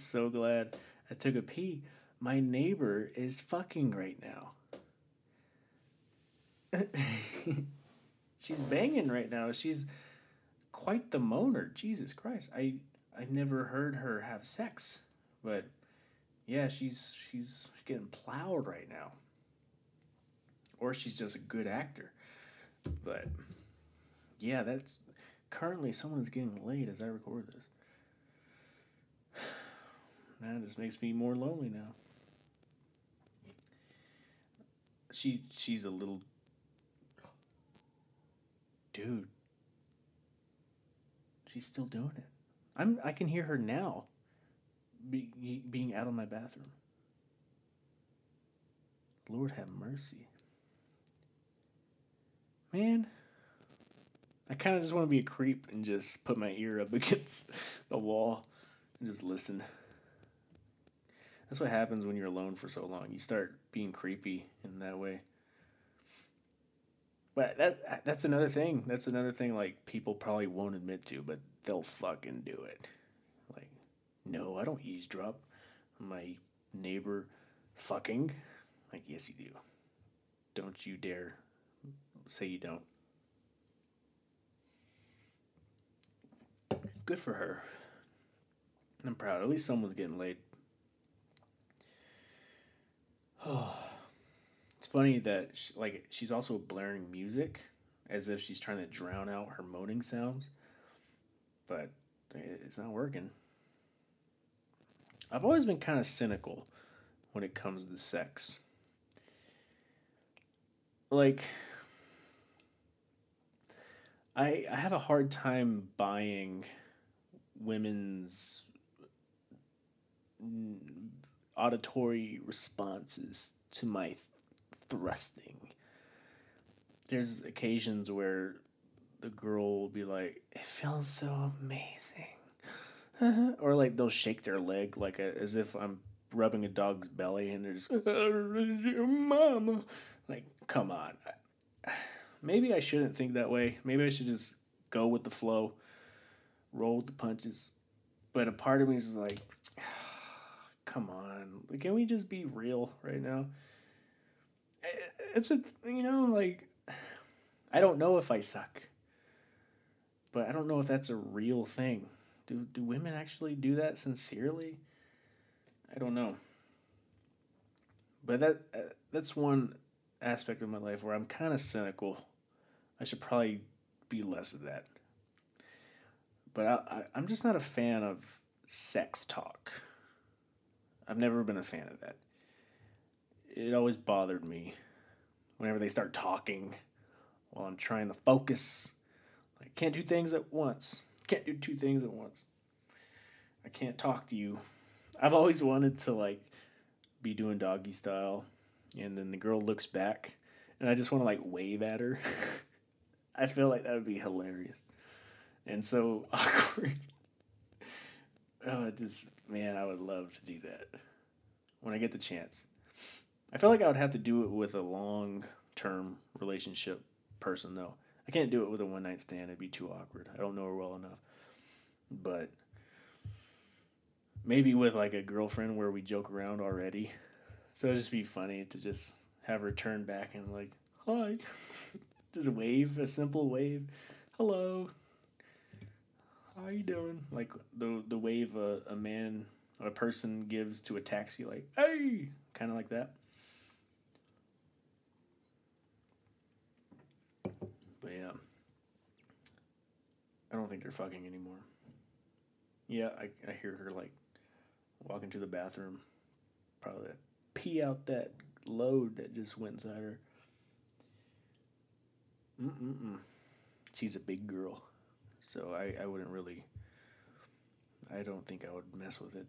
so glad I took a pee. My neighbor is fucking right now. She's banging right now. She's quite the moaner. Jesus Christ. I I never heard her have sex. But yeah, she's she's getting plowed right now. Or she's just a good actor. But yeah, that's currently someone's getting laid as I record this. That just makes me more lonely now. She she's a little dude. She's still doing it. I'm I can hear her now. Be, being out of my bathroom. Lord have mercy. Man, I kind of just want to be a creep and just put my ear up against the wall and just listen. That's what happens when you're alone for so long. You start being creepy in that way. But that that's another thing. That's another thing like people probably won't admit to, but they'll fucking do it. Like, no, I don't eavesdrop. My neighbor fucking. Like, yes you do. Don't you dare say you don't. Good for her. I'm proud. At least someone's getting laid. Oh, it's funny that she, like she's also blaring music, as if she's trying to drown out her moaning sounds, but it's not working. I've always been kind of cynical when it comes to sex. Like, I I have a hard time buying women's auditory responses to my thrusting. There's occasions where the girl will be like, "It feels so amazing," or like they'll shake their leg like a, as if I'm rubbing a dog's belly, and they're just, "Mama," like, come on. Maybe I shouldn't think that way. Maybe I should just go with the flow, roll with the punches. But a part of me is like, come on, can we just be real right now? It's a you know like I don't know if I suck, but I don't know if that's a real thing. Do do women actually do that sincerely? I don't know. But that uh, that's one aspect of my life where I'm kind of cynical. I should probably be less of that. But I, I I'm just not a fan of sex talk. I've never been a fan of that. It always bothered me whenever they start talking while I'm trying to focus. I can't do things at once. Can't do two things at once. I can't talk to you. I've always wanted to like be doing doggy style and then the girl looks back and I just want to like wave at her. I feel like that would be hilarious. And so awkward. Oh, it just man, I would love to do that when I get the chance. I feel like I would have to do it with a long term relationship person though. I can't do it with a one night stand. It'd be too awkward. I don't know her well enough. But maybe with like a girlfriend where we joke around already. So it'd just be funny to just have her turn back and like, hi. just wave, a simple wave. Hello how you doing? Like the the wave a, a man a person gives to a taxi, like hey, kind of like that. But yeah, I don't think they're fucking anymore. Yeah, I I hear her like walking to the bathroom, probably pee out that load that just went inside her. Mm mm mm. She's a big girl. So I, I wouldn't really. I don't think I would mess with it.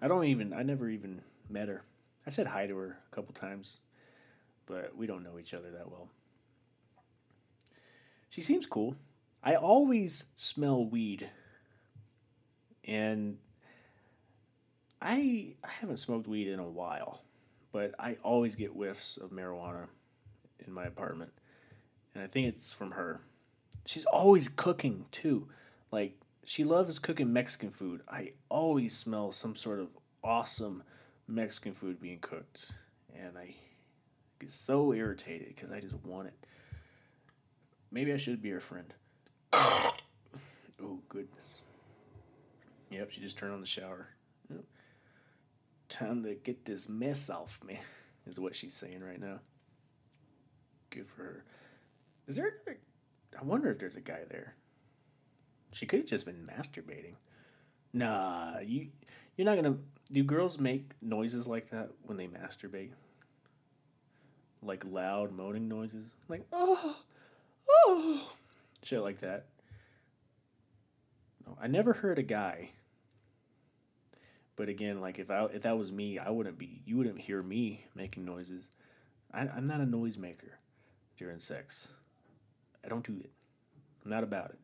I don't even. I never even met her. I said hi to her a couple times, but we don't know each other that well. She seems cool. I always smell weed. And I I haven't smoked weed in a while, but I always get whiffs of marijuana in my apartment. And I think it's from her she's always cooking too. Like she loves cooking Mexican food. I always smell some sort of awesome Mexican food being cooked, and I get so irritated because I just want it. Maybe I should be her friend. oh goodness. Yep, she just turned on the shower. Yep. Time to get this mess off me, is what she's saying right now. Good for her. Is there? I wonder if there's a guy there. She could have just been masturbating. Nah, you you're not gonna. Do girls make noises like that when they masturbate? Like loud moaning noises, like oh, oh, shit like that. No, I never heard a guy. But again, like if I if that was me, I wouldn't be. You wouldn't hear me making noises. I, I'm not a noisemaker during sex. I don't do it. I'm not about it.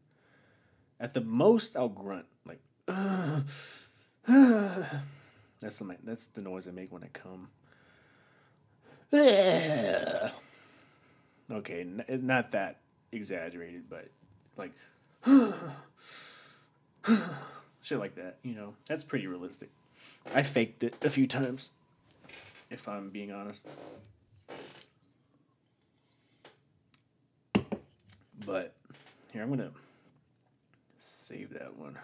At the most, I'll grunt like. that's the that's the noise I make when I come. Okay, n- not that exaggerated, but like shit like that. You know, that's pretty realistic. I faked it a few times, if I'm being honest. But here, I'm gonna save that one.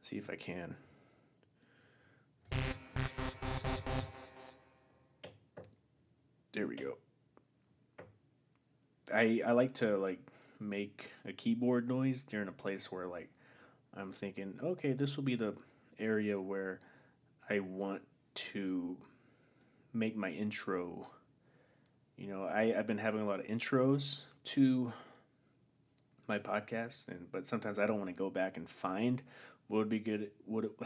See if I can. There we go. I I like to like make a keyboard noise during a place where like I'm thinking, okay, this will be the area where I want to make my intro. You know, I, I've been having a lot of intros to my podcast, and but sometimes I don't want to go back and find what would be good what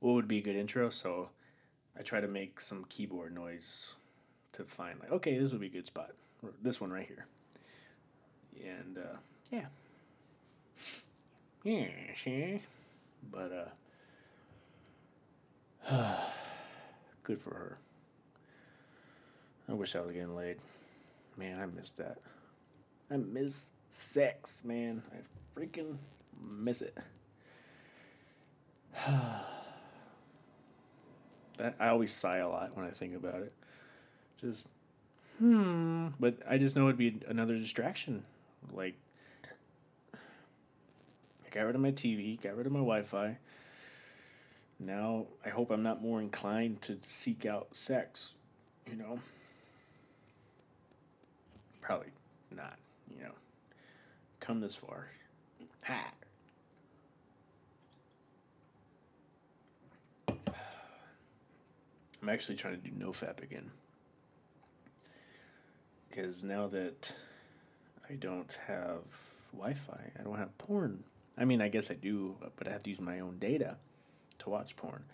what would be a good intro. So I try to make some keyboard noise to find like okay, this would be a good spot. This one right here, and uh, yeah, yeah, but uh, good for her. I wish I was getting laid. Man, I missed that. I miss sex, man. I freaking miss it. that I always sigh a lot when I think about it. Just hmm, but I just know it'd be another distraction. Like I got rid of my TV, got rid of my Wi-Fi. Now I hope I'm not more inclined to seek out sex, you know. Probably not, you know. Come this far. Ha. I'm actually trying to do nofap again. Because now that I don't have Wi Fi, I don't have porn. I mean, I guess I do, but I have to use my own data to watch porn.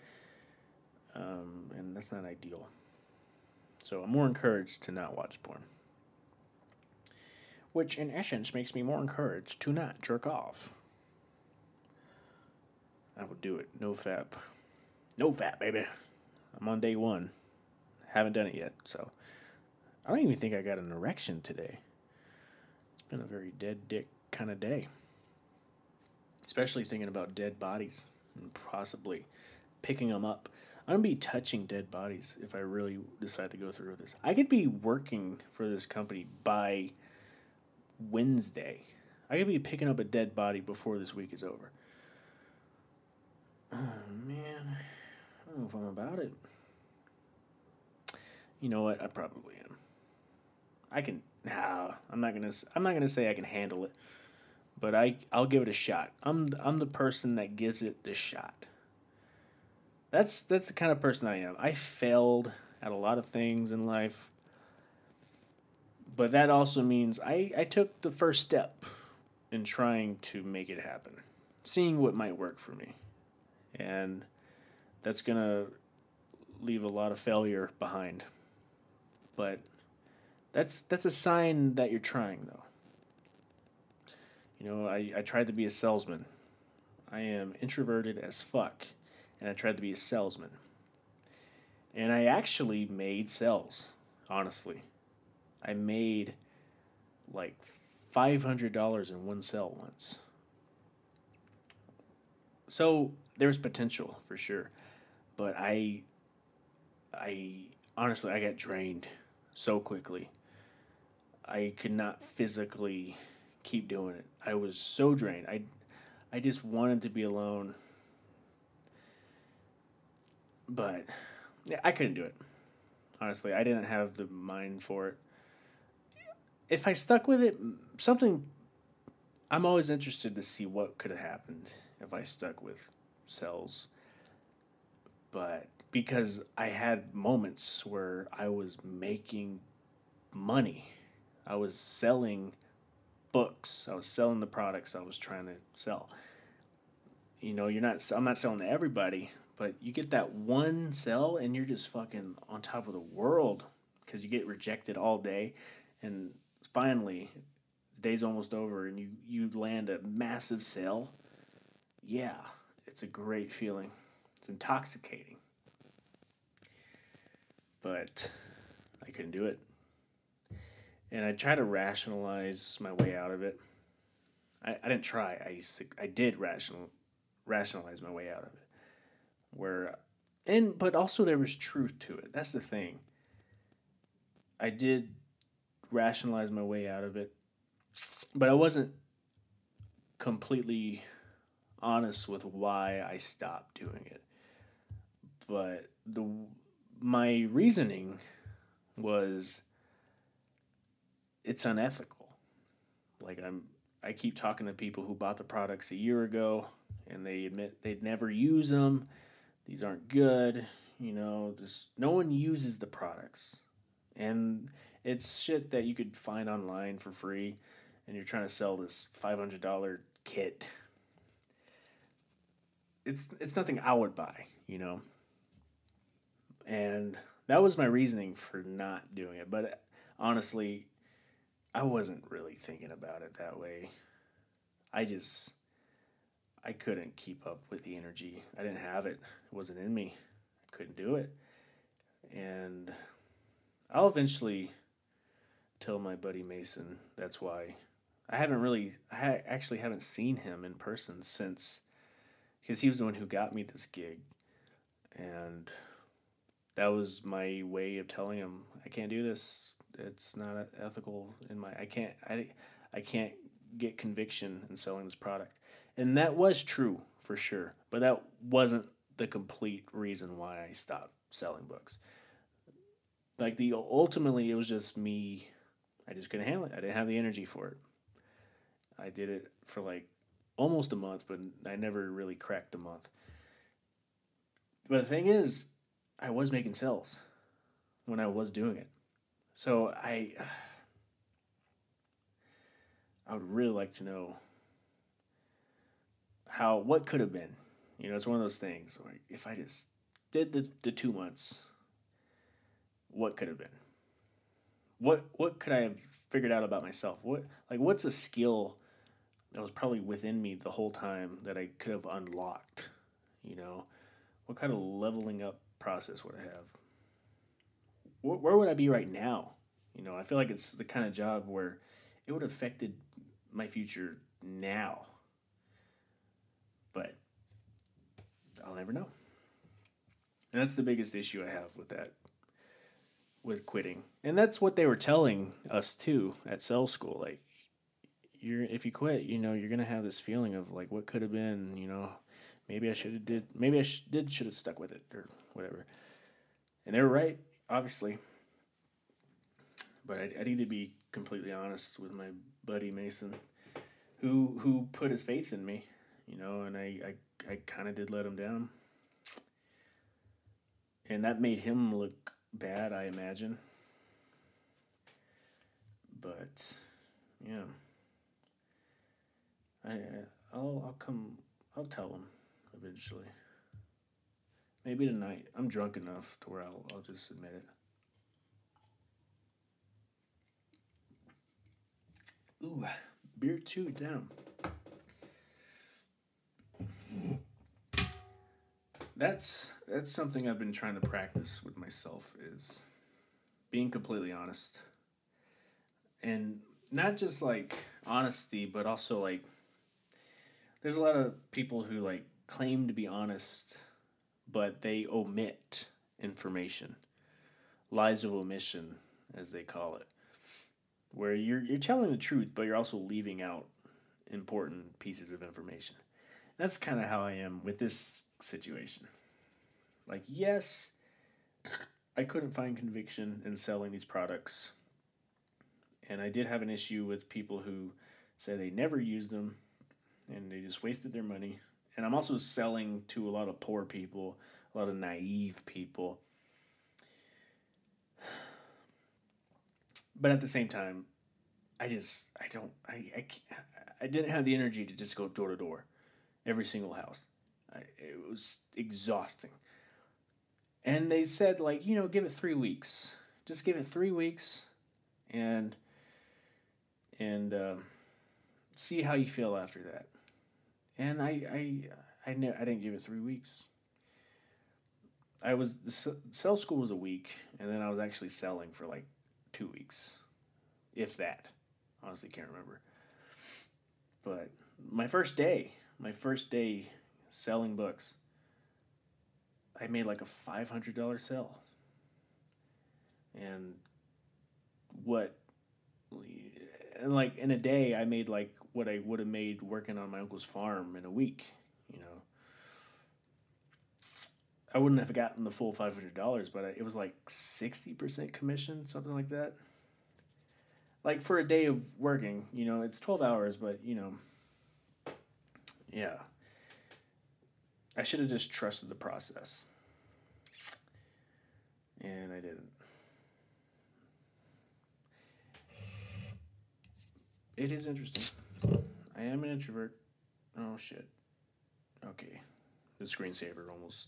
Um, and that's not ideal. So I'm more encouraged to not watch porn. Which, in essence, makes me more encouraged to not jerk off. I will do it. No fap. No fap, baby. I'm on day one. Haven't done it yet, so I don't even think I got an erection today. It's been a very dead dick kind of day. Especially thinking about dead bodies and possibly picking them up. I'm gonna be touching dead bodies if I really decide to go through with this. I could be working for this company by Wednesday. I could be picking up a dead body before this week is over. Oh man I don't know if I'm about it. You know what? I probably am. I can. Nah, I'm not gonna. I'm not gonna say I can handle it, but I. I'll give it a shot. I'm. I'm the person that gives it the shot. That's that's the kind of person I am. I failed at a lot of things in life, but that also means I. I took the first step in trying to make it happen, seeing what might work for me, and that's going to leave a lot of failure behind. But that's that's a sign that you're trying though. You know, I, I tried to be a salesman. I am introverted as fuck, and I tried to be a salesman. And I actually made sales, honestly. I made like $500 in one sale once. So there's potential for sure, but I, I honestly I got drained so quickly. I could not physically keep doing it. I was so drained. I, I just wanted to be alone. But yeah, I couldn't do it. Honestly, I didn't have the mind for it. If I stuck with it, something I'm always interested to see what could have happened if I stuck with cells. But because I had moments where I was making money, I was selling books, I was selling the products I was trying to sell. You know, you're not, I'm not selling to everybody, but you get that one sell and you're just fucking on top of the world because you get rejected all day. And finally, the day's almost over and you, you land a massive sale. Yeah, it's a great feeling. It's intoxicating. But I couldn't do it. And I tried to rationalize my way out of it. I, I didn't try. I, I did rational rationalize my way out of it. Where and but also there was truth to it. That's the thing. I did rationalize my way out of it, but I wasn't completely honest with why I stopped doing it. But the my reasoning was it's unethical. Like I'm I keep talking to people who bought the products a year ago and they admit they'd never use them. These aren't good, you know, just no one uses the products. And it's shit that you could find online for free and you're trying to sell this $500 kit. It's it's nothing I would buy, you know. And that was my reasoning for not doing it. But honestly, I wasn't really thinking about it that way. I just, I couldn't keep up with the energy. I didn't have it, it wasn't in me. I couldn't do it. And I'll eventually tell my buddy Mason that's why. I haven't really, I actually haven't seen him in person since, because he was the one who got me this gig. And that was my way of telling him I can't do this. It's not ethical in my I can't I I can't get conviction in selling this product. And that was true for sure, but that wasn't the complete reason why I stopped selling books. Like the ultimately it was just me I just couldn't handle it. I didn't have the energy for it. I did it for like almost a month, but I never really cracked a month. But the thing is, I was making sales when I was doing it. So I I would really like to know how what could have been. You know, it's one of those things. Like if I just did the, the two months, what could have been? What what could I have figured out about myself? What like what's a skill that was probably within me the whole time that I could have unlocked? You know, what kind of leveling up process would I have? Where, where would I be right now? You know, I feel like it's the kind of job where it would have affected my future now. But I'll never know. And that's the biggest issue I have with that, with quitting. And that's what they were telling us too at cell school. Like, you're if you quit, you know, you're gonna have this feeling of like what could have been. You know, maybe I should have did. Maybe I sh- did should have stuck with it or whatever. And they were right, obviously. But I, I need to be completely honest with my buddy Mason, who who put his faith in me, you know, and I I, I kind of did let him down, and that made him look bad, I imagine. But yeah, I I'll I'll come I'll tell him eventually. Maybe tonight. I'm drunk enough to where I'll, I'll just admit it. Ooh, beer two down. That's that's something I've been trying to practice with myself is being completely honest. And not just like honesty, but also like there's a lot of people who like claim to be honest, but they omit information. Lies of omission, as they call it. Where you're you're telling the truth, but you're also leaving out important pieces of information. That's kind of how I am with this situation. Like, yes, I couldn't find conviction in selling these products. And I did have an issue with people who say they never used them and they just wasted their money. And I'm also selling to a lot of poor people, a lot of naive people. But at the same time, I just I don't I I, I didn't have the energy to just go door to door, every single house. It was exhausting. And they said like you know give it three weeks, just give it three weeks, and and um, see how you feel after that. And I I I ne- I didn't give it three weeks. I was the sell school was a week, and then I was actually selling for like two weeks, if that. Honestly, can't remember. But my first day, my first day selling books, I made like a five hundred dollar sale. And what and like in a day I made like what I would have made working on my uncle's farm in a week, you know. I wouldn't have gotten the full five hundred dollars, but it was like sixty percent commission, something like that. Like for a day of working, you know, it's twelve hours, but you know, yeah. I should have just trusted the process. And I didn't. It is interesting. I am an introvert. Oh shit. Okay. The screensaver almost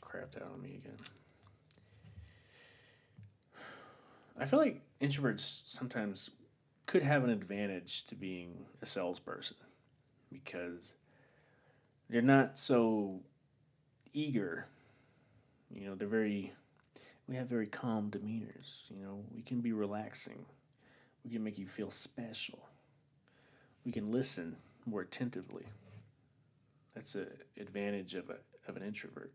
crapped out on me again. I feel like introverts sometimes could have an advantage to being a salesperson because they're not so eager. You know, they're very, we have very calm demeanors. You know, we can be relaxing, we can make you feel special, we can listen more attentively. That's an advantage of, a, of an introvert.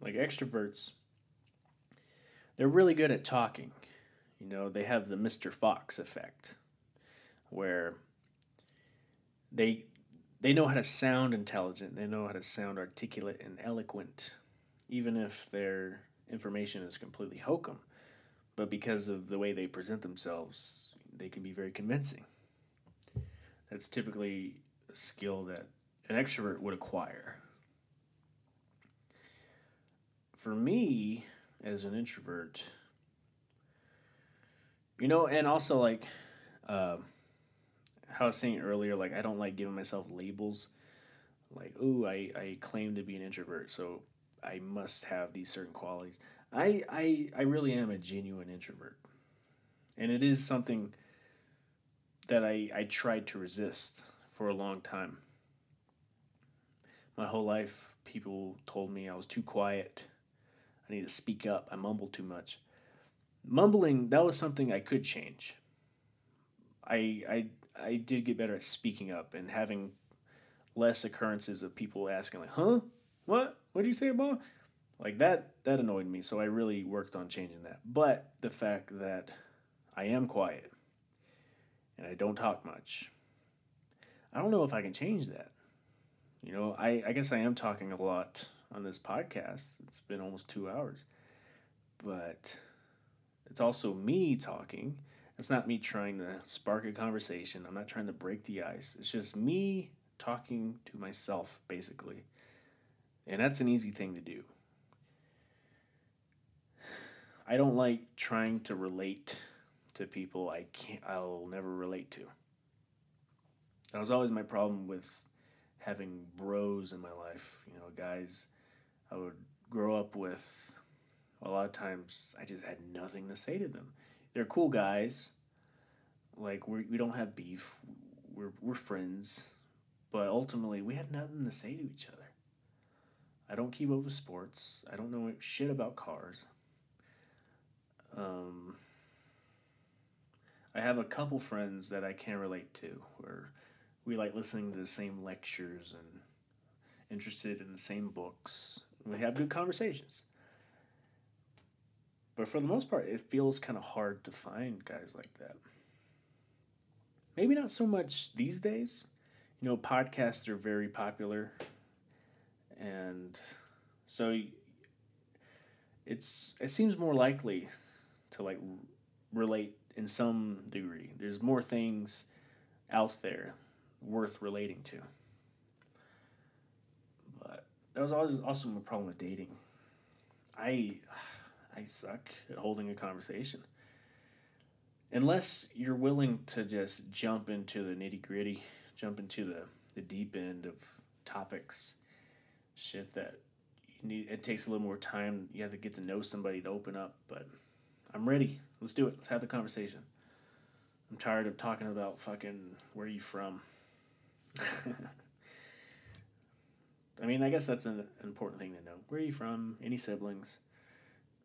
Like extroverts, they're really good at talking. You know, they have the Mr. Fox effect where they they know how to sound intelligent, they know how to sound articulate and eloquent, even if their information is completely hokum. But because of the way they present themselves, they can be very convincing. That's typically a skill that an extrovert would acquire. For me, as an introvert, you know, and also like, uh, how I was saying earlier, like I don't like giving myself labels. Like, ooh, I, I claim to be an introvert, so I must have these certain qualities. I, I I really am a genuine introvert. And it is something that I, I tried to resist for a long time. My whole life, people told me I was too quiet. I need to speak up. I mumble too much. Mumbling, that was something I could change. I, I, I did get better at speaking up and having less occurrences of people asking, like, huh? What? What did you say about? Like that, that annoyed me. So I really worked on changing that. But the fact that I am quiet and I don't talk much, I don't know if I can change that. You know, I, I guess I am talking a lot on this podcast. It's been almost two hours. But it's also me talking. It's not me trying to spark a conversation. I'm not trying to break the ice. It's just me talking to myself, basically. And that's an easy thing to do. I don't like trying to relate to people I can't I'll never relate to. That was always my problem with having bros in my life, you know, guys I would grow up with, a lot of times I just had nothing to say to them. They're cool guys. Like we we don't have beef. We're we're friends, but ultimately we have nothing to say to each other. I don't keep up with sports. I don't know shit about cars. Um, I have a couple friends that I can relate to where we like listening to the same lectures and interested in the same books. We have good conversations. But for the most part, it feels kind of hard to find guys like that. Maybe not so much these days. You know, podcasts are very popular. And so it's it seems more likely to like relate in some degree. There's more things out there worth relating to. But that was always also my problem with dating. I I suck at holding a conversation. Unless you're willing to just jump into the nitty gritty, jump into the, the deep end of topics, shit that you need it takes a little more time. You have to get to know somebody to open up, but I'm ready. Let's do it. Let's have the conversation. I'm tired of talking about fucking where you from. I mean, I guess that's an important thing to know. Where are you from? Any siblings?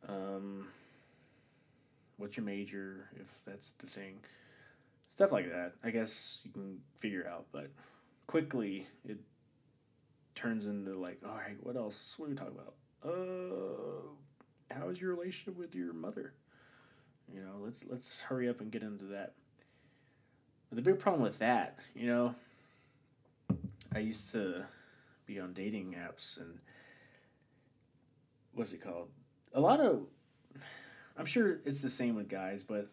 Um, what's your major, if that's the thing? Stuff like that. I guess you can figure out, but quickly it turns into like, all right, what else? What are we talking about? Uh, how is your relationship with your mother? You know, let's let's hurry up and get into that. But the big problem with that, you know, I used to be on dating apps and what's it called? A lot of I'm sure it's the same with guys, but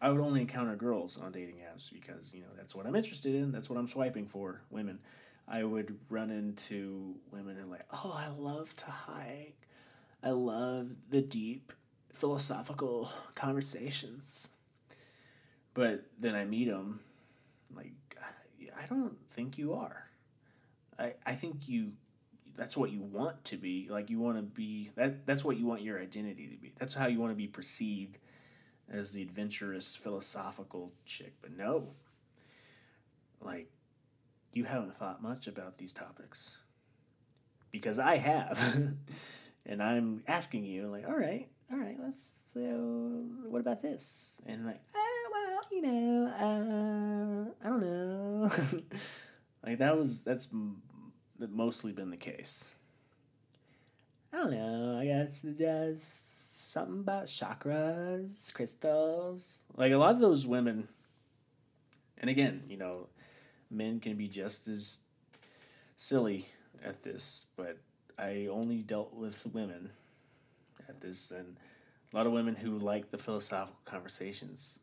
I would only encounter girls on dating apps because, you know, that's what I'm interested in, that's what I'm swiping for, women. I would run into women and like, "Oh, I love to hike. I love the deep philosophical conversations. But then I meet them, like, I don't think you are. I, I think you, that's what you want to be. Like, you want to be, that, that's what you want your identity to be. That's how you want to be perceived as the adventurous, philosophical chick. But no, like, you haven't thought much about these topics. Because I have. and I'm asking you, like, all right, all right, let's, so what about this? And like, ah, well, you know, uh, I don't know. like that was, that's mostly been the case. I don't know, I guess just something about chakras, crystals. Like a lot of those women, and again, you know, men can be just as silly at this, but I only dealt with women at this, and a lot of women who like the philosophical conversations.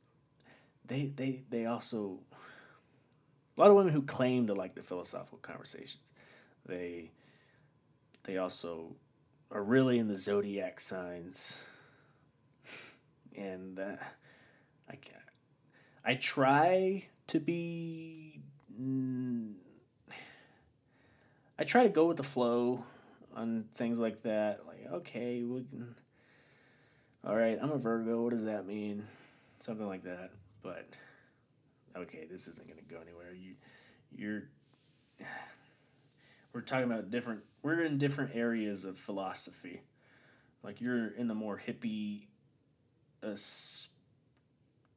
They they they also a lot of women who claim to like the philosophical conversations. They they also are really in the zodiac signs, and uh, I I try to be. Mm, I try to go with the flow on things like that. Like, okay, we can. All right, I'm a Virgo. What does that mean? Something like that. But okay, this isn't going to go anywhere. You, you're. We're talking about different. We're in different areas of philosophy. Like you're in the more hippie, uh,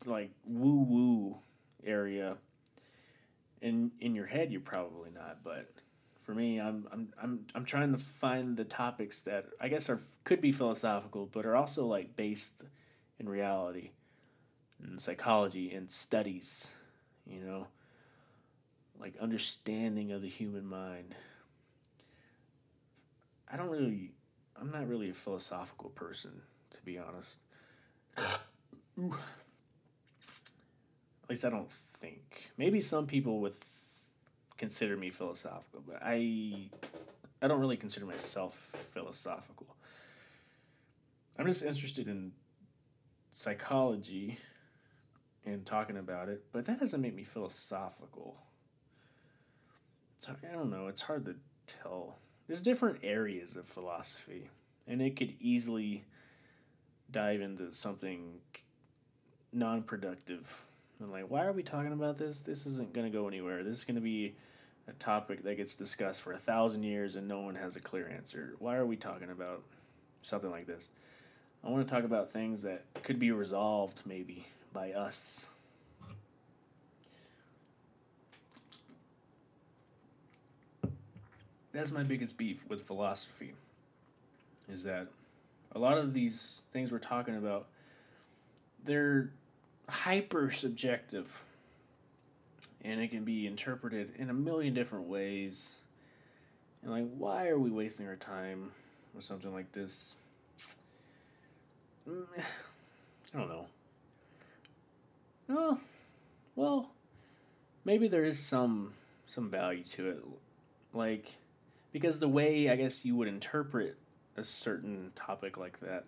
like woo woo area. In in your head, you're probably not, but for me, I'm I'm I'm I'm trying to find the topics that I guess are could be philosophical, but are also like based in reality, in psychology and studies, you know, like understanding of the human mind. I don't really, I'm not really a philosophical person, to be honest. At least I don't think. Maybe some people with consider me philosophical, but I I don't really consider myself philosophical. I'm just interested in psychology and talking about it, but that doesn't make me philosophical. It's, I don't know, it's hard to tell. There's different areas of philosophy, and it could easily dive into something non productive. And like, why are we talking about this? This isn't going to go anywhere. This is going to be a topic that gets discussed for a thousand years and no one has a clear answer. Why are we talking about something like this? I want to talk about things that could be resolved maybe by us. That's my biggest beef with philosophy is that a lot of these things we're talking about they're hyper subjective. And it can be interpreted in a million different ways. And like why are we wasting our time with something like this? Mm, i don't know. Oh well maybe there is some some value to it. Like because the way i guess you would interpret a certain topic like that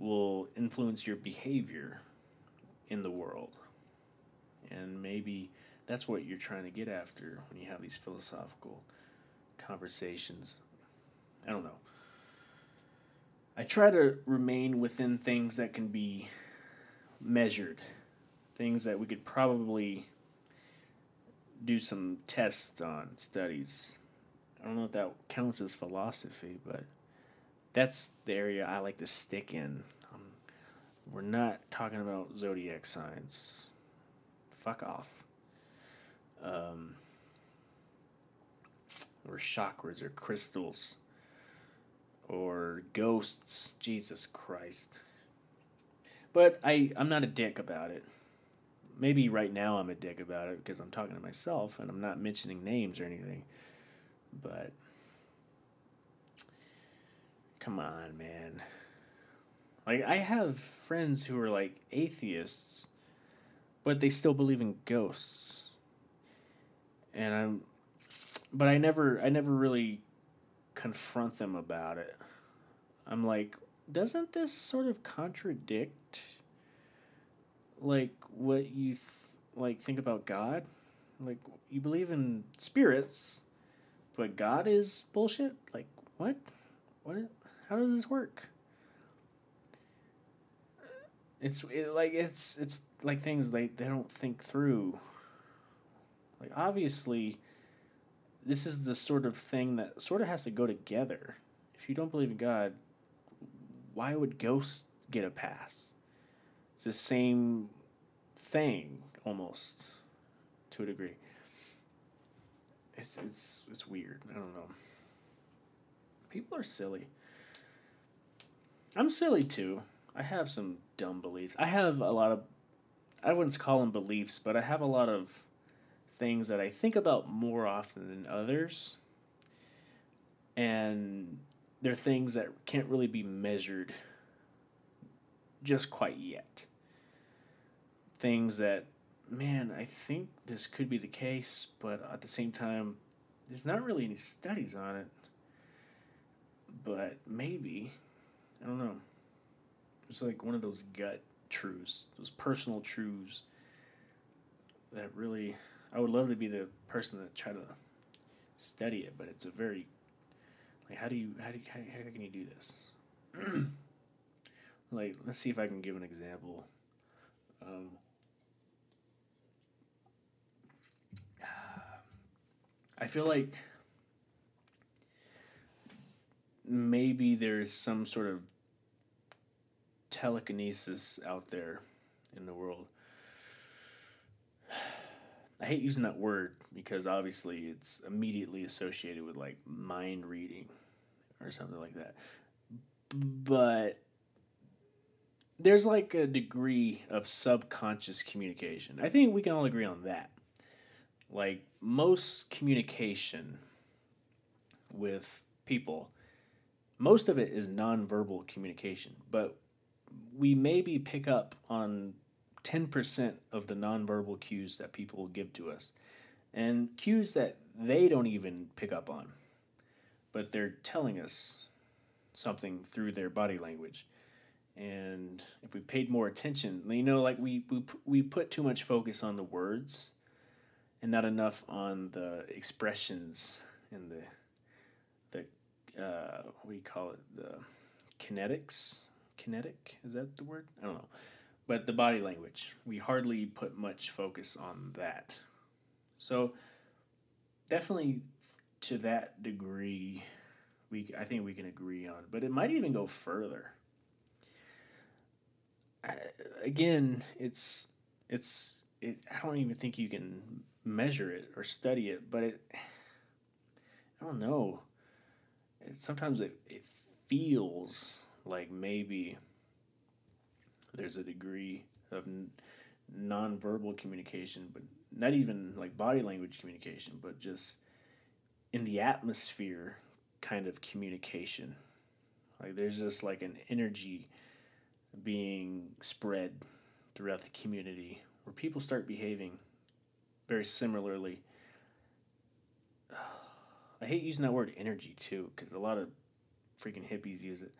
will influence your behavior in the world. And maybe that's what you're trying to get after when you have these philosophical conversations. I don't know. I try to remain within things that can be measured. Things that we could probably do some tests on studies. I don't know if that counts as philosophy, but that's the area I like to stick in. Um, we're not talking about zodiac signs. Fuck off. Um, or chakras or crystals or ghosts. Jesus Christ. But I, I'm not a dick about it maybe right now I'm a dick about it because I'm talking to myself and I'm not mentioning names or anything. But come on, man. Like I have friends who are like atheists, but they still believe in ghosts. And I'm but I never I never really confront them about it. I'm like, doesn't this sort of contradict like what you th- like think about God. Like you believe in spirits, but God is bullshit. Like what? What? How does this work? It's it, like it's it's like things they they don't think through. Like obviously, this is the sort of thing that sort of has to go together. If you don't believe in God, why would ghosts get a pass? It's the same thing almost to a degree. It's it's it's weird. I don't know. People are silly. I'm silly too. I have some dumb beliefs. I have a lot of I wouldn't call them beliefs, but I have a lot of things that I think about more often than others. And they're things that can't really be measured just quite yet things that, man, I think this could be the case, but at the same time, there's not really any studies on it. But maybe, I don't know. It's like one of those gut truths, those personal truths that really, I would love to be the person that try to study it, but it's a very, like, how do you, how do you, how, how can you do this? like, let's see if I can give an example. Um, I feel like maybe there's some sort of telekinesis out there in the world. I hate using that word because obviously it's immediately associated with like mind reading or something like that. But there's like a degree of subconscious communication. I think we can all agree on that like most communication with people, most of it is nonverbal communication, but we maybe pick up on 10% of the nonverbal cues that people give to us and cues that they don't even pick up on, but they're telling us something through their body language. And if we paid more attention, you know, like we, we, we put too much focus on the words and not enough on the expressions and the the uh, what call it? The kinetics? Kinetic? Is that the word? I don't know. But the body language we hardly put much focus on that. So definitely to that degree we I think we can agree on but it might even go further. I, again it's it's it, I don't even think you can measure it or study it, but it I don't know. It, sometimes it, it feels like maybe there's a degree of n- nonverbal communication, but not even like body language communication, but just in the atmosphere kind of communication. Like there's just like an energy being spread throughout the community where people start behaving very similarly. I hate using that word energy too because a lot of freaking hippies use it.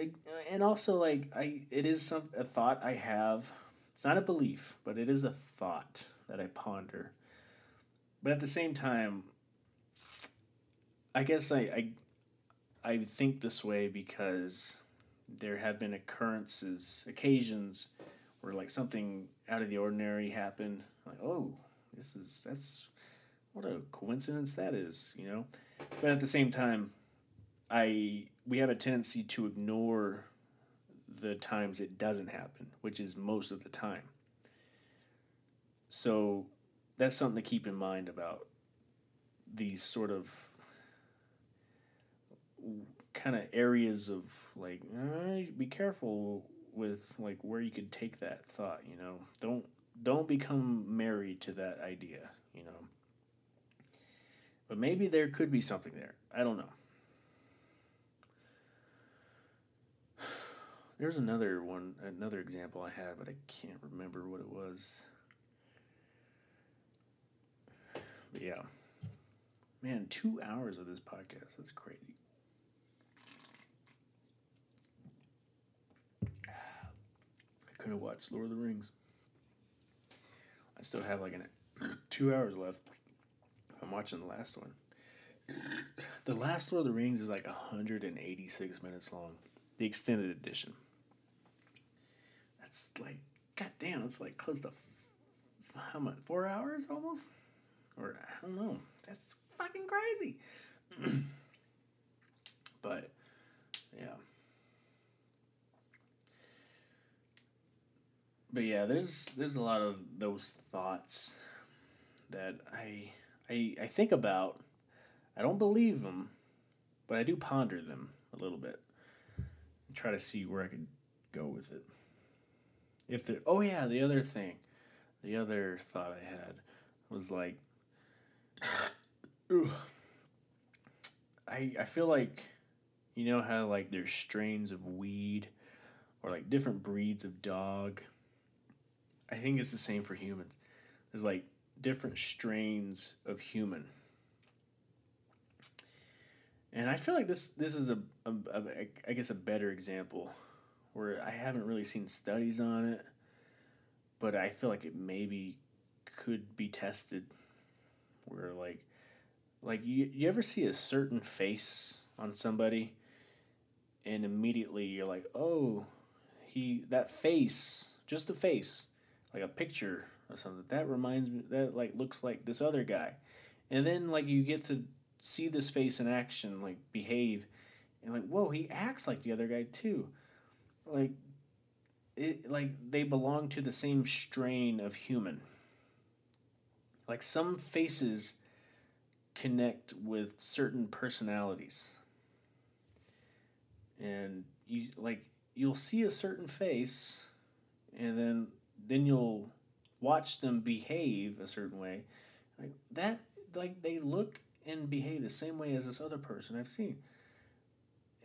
Uh, and also, like I, it is some a thought I have. It's not a belief, but it is a thought that I ponder. But at the same time, I guess I, I, I think this way because there have been occurrences, occasions where like something out of the ordinary happened. Like, oh, this is that's what a coincidence that is, you know. But at the same time, I we have a tendency to ignore the times it doesn't happen, which is most of the time. So that's something to keep in mind about these sort of kind of areas of like uh, be careful with like where you could take that thought you know? Don't don't become married to that idea you know? But maybe there could be something there. I don't know. There's another one another example i had but i can't remember what it was. But yeah. Man two hours of this podcast that's crazy could have watched Lord of the Rings. I still have like an two hours left. I'm watching the last one. The last Lord of the Rings is like 186 minutes long. The extended edition. That's like, goddamn, it's like close to how much? Four hours almost? Or I don't know. That's fucking crazy. but yeah. But yeah, there's there's a lot of those thoughts that I I I think about. I don't believe them, but I do ponder them a little bit and try to see where I could go with it. If the oh yeah, the other thing, the other thought I had was like, I I feel like, you know how like there's strains of weed, or like different breeds of dog I think it's the same for humans. There's like different strains of human. And I feel like this this is a, a, a I guess a better example where I haven't really seen studies on it, but I feel like it maybe could be tested where like like you, you ever see a certain face on somebody and immediately you're like, "Oh, he that face, just a face like a picture or something. That reminds me that like looks like this other guy. And then like you get to see this face in action, like behave, and like, whoa, he acts like the other guy too. Like it like they belong to the same strain of human. Like some faces connect with certain personalities. And you like you'll see a certain face and then then you'll watch them behave a certain way. Like that like they look and behave the same way as this other person i've seen.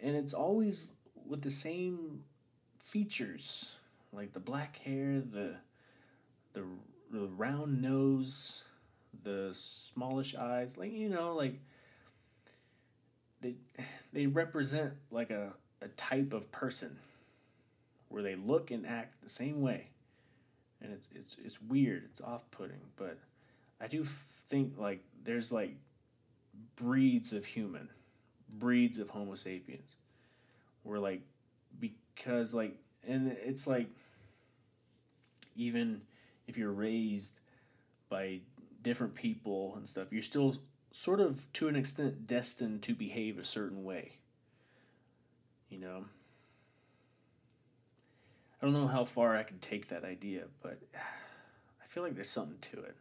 And it's always with the same features like the black hair the the, the round nose the smallish eyes like you know like they they represent like a, a type of person where they look and act the same way and it's it's it's weird. It's off putting, but I do think like there's like breeds of human, breeds of Homo sapiens, where like because like and it's like even if you're raised by different people and stuff, you're still sort of to an extent destined to behave a certain way. You know. I don't know how far I can take that idea, but I feel like there's something to it.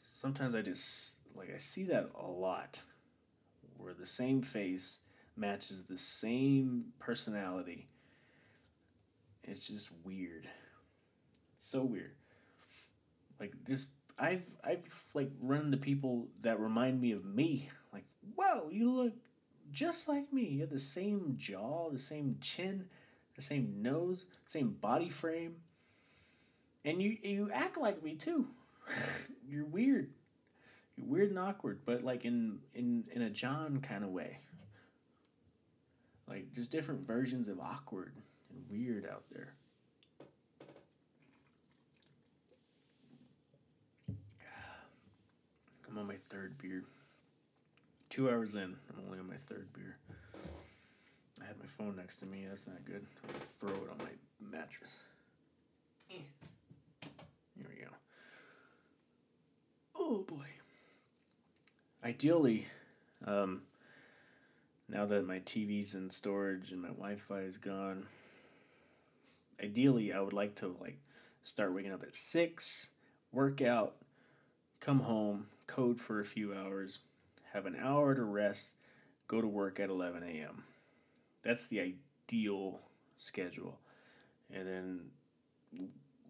sometimes I just like I see that a lot where the same face matches the same personality. It's just weird. So weird. Like this I've I've like run into people that remind me of me. Like, whoa, you look just like me. You have the same jaw, the same chin, the same nose, same body frame. And you you act like me too. You're weird. You're weird and awkward, but like in in in a John kind of way. Like there's different versions of awkward and weird out there. I'm on my third beer. Two hours in, I'm only on my third beer. I had my phone next to me. That's not good. I'm gonna throw it on my mattress. Eh. Here we go. Oh boy. Ideally, um, now that my TV's in storage and my Wi-Fi is gone, ideally I would like to like start waking up at six, work out, come home, code for a few hours, have an hour to rest, go to work at 11 a.m. That's the ideal schedule. And then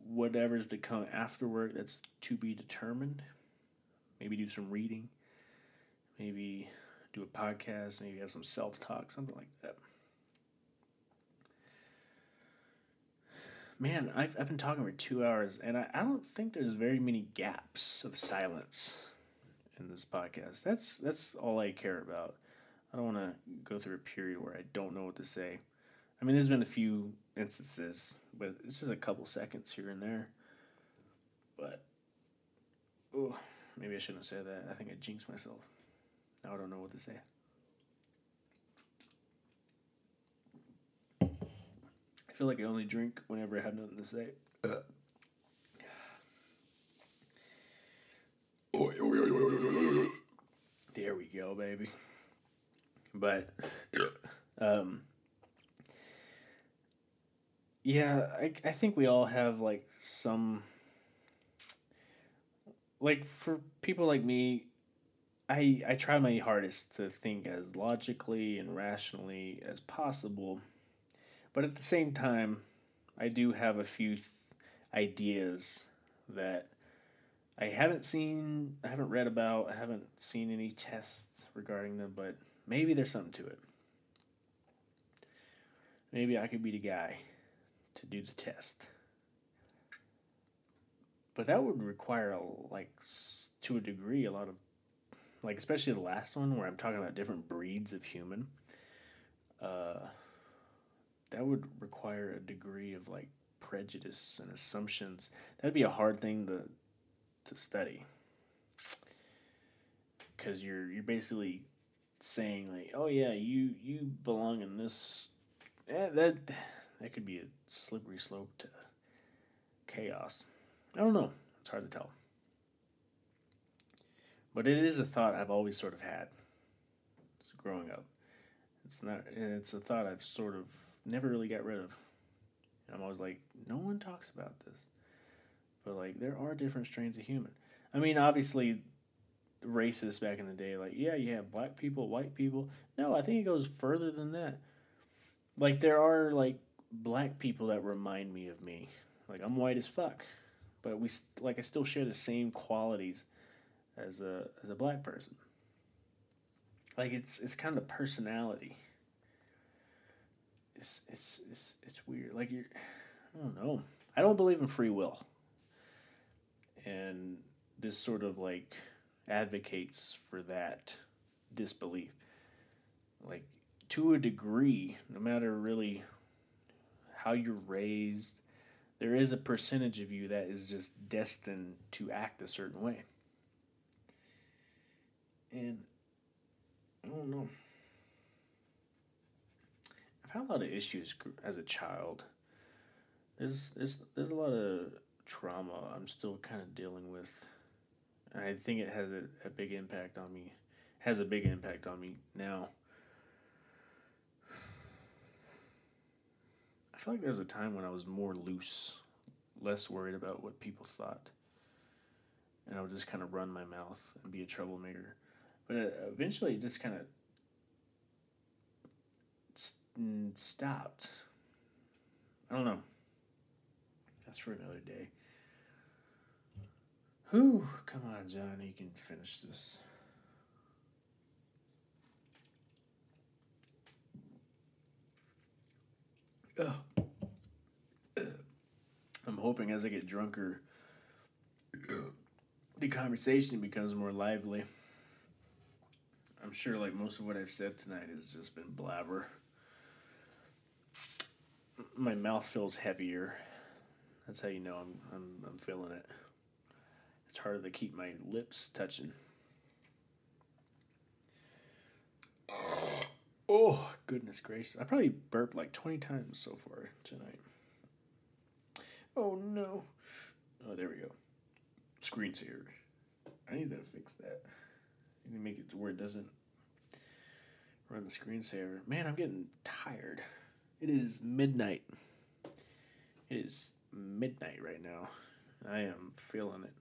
whatever's to come after work, that's to be determined. Maybe do some reading, maybe do a podcast, maybe have some self talk, something like that. Man, I've, I've been talking for two hours, and I, I don't think there's very many gaps of silence in this podcast. That's that's all I care about. I don't want to go through a period where I don't know what to say. I mean, there's been a few instances, but it's just a couple seconds here and there. But, oh, maybe I shouldn't have said that. I think I jinxed myself. Now I don't know what to say. I feel like I only drink whenever I have nothing to say. There we go, baby. But um yeah, I I think we all have like some like for people like me, I I try my hardest to think as logically and rationally as possible. But at the same time, I do have a few th- ideas that I haven't seen, I haven't read about, I haven't seen any tests regarding them, but maybe there's something to it. Maybe I could be the guy to do the test. But that would require a, like to a degree a lot of like especially the last one where I'm talking about different breeds of human. Uh that would require a degree of like prejudice and assumptions. That'd be a hard thing to to study because you're you're basically saying like oh yeah you you belong in this eh, that that could be a slippery slope to chaos. I don't know. It's hard to tell. But it is a thought i've always sort of had growing up. It's not it's a thought i've sort of never really got rid of. And i'm always like no one talks about this. But like there are different strains of human. I mean, obviously, racist back in the day, like yeah, you have black people, white people. No, I think it goes further than that. Like there are like black people that remind me of me. Like I'm white as fuck, but we like I still share the same qualities as a as a black person. Like it's it's kind of the personality. It's it's it's it's weird. Like you're I don't know. I don't believe in free will and this sort of like advocates for that disbelief. Like to a degree no matter really how you're raised there is a percentage of you that is just destined to act a certain way. And i don't know. I've had a lot of issues as a child. There's there's there's a lot of trauma I'm still kind of dealing with. I think it has a, a big impact on me, has a big impact on me now. I feel like there was a time when I was more loose, less worried about what people thought. and I would just kind of run my mouth and be a troublemaker. But uh, eventually, it just kind of st- stopped. I don't know. That's for another day. Whew, come on, John, you can finish this. I'm hoping as I get drunker, the conversation becomes more lively. I'm sure, like most of what I've said tonight, has just been blabber. My mouth feels heavier. That's how you know I'm I'm I'm feeling it. It's harder to keep my lips touching. Oh, goodness gracious. I probably burped like 20 times so far tonight. Oh no. Oh, there we go. Screensaver. I need to fix that. I need to make it to where it doesn't run the screensaver. Man, I'm getting tired. It is midnight. It is midnight right now. I am feeling it.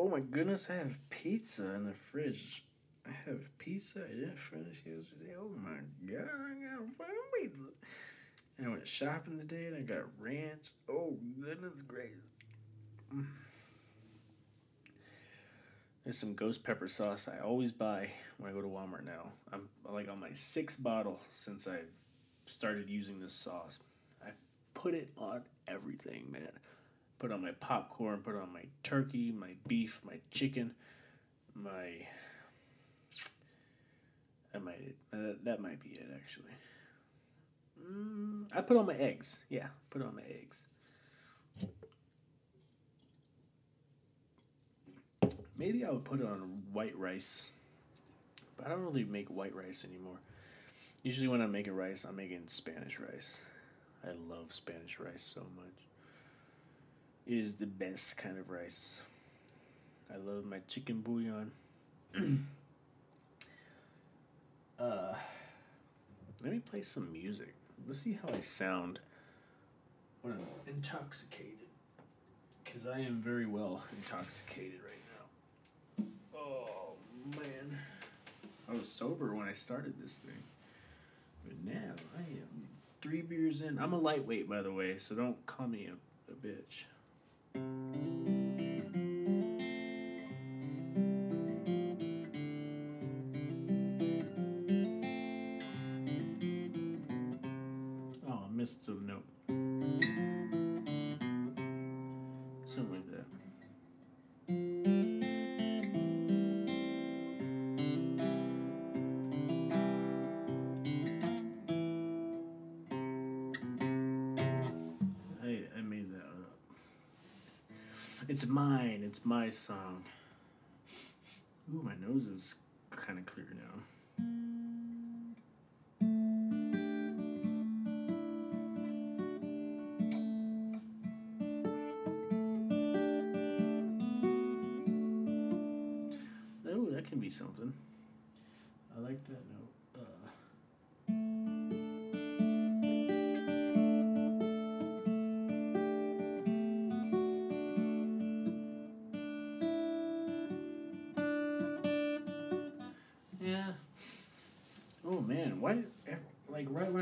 Oh my goodness, I have pizza in the fridge. I have pizza I didn't finish yesterday. Oh my god, I got fucking pizza. And I went shopping today and I got ranch. Oh goodness gracious. Mm. There's some ghost pepper sauce I always buy when I go to Walmart now. I'm like on my sixth bottle since I've started using this sauce. I put it on everything, man. Put on my popcorn, put on my turkey, my beef, my chicken, my that might uh, that might be it actually. Mm, I put on my eggs. Yeah, put on my eggs. Maybe I would put it on white rice, but I don't really make white rice anymore. Usually, when I'm making rice, I'm making Spanish rice. I love Spanish rice so much. Is the best kind of rice. I love my chicken bouillon. uh, let me play some music. Let's see how I sound when I'm intoxicated. Because I am very well intoxicated right now. Oh, man. I was sober when I started this thing. But now I am three beers in. I'm a lightweight, by the way, so don't call me a, a bitch. Oh, missed a note. It's mine. It's my song. Ooh, my nose is kind of clear now.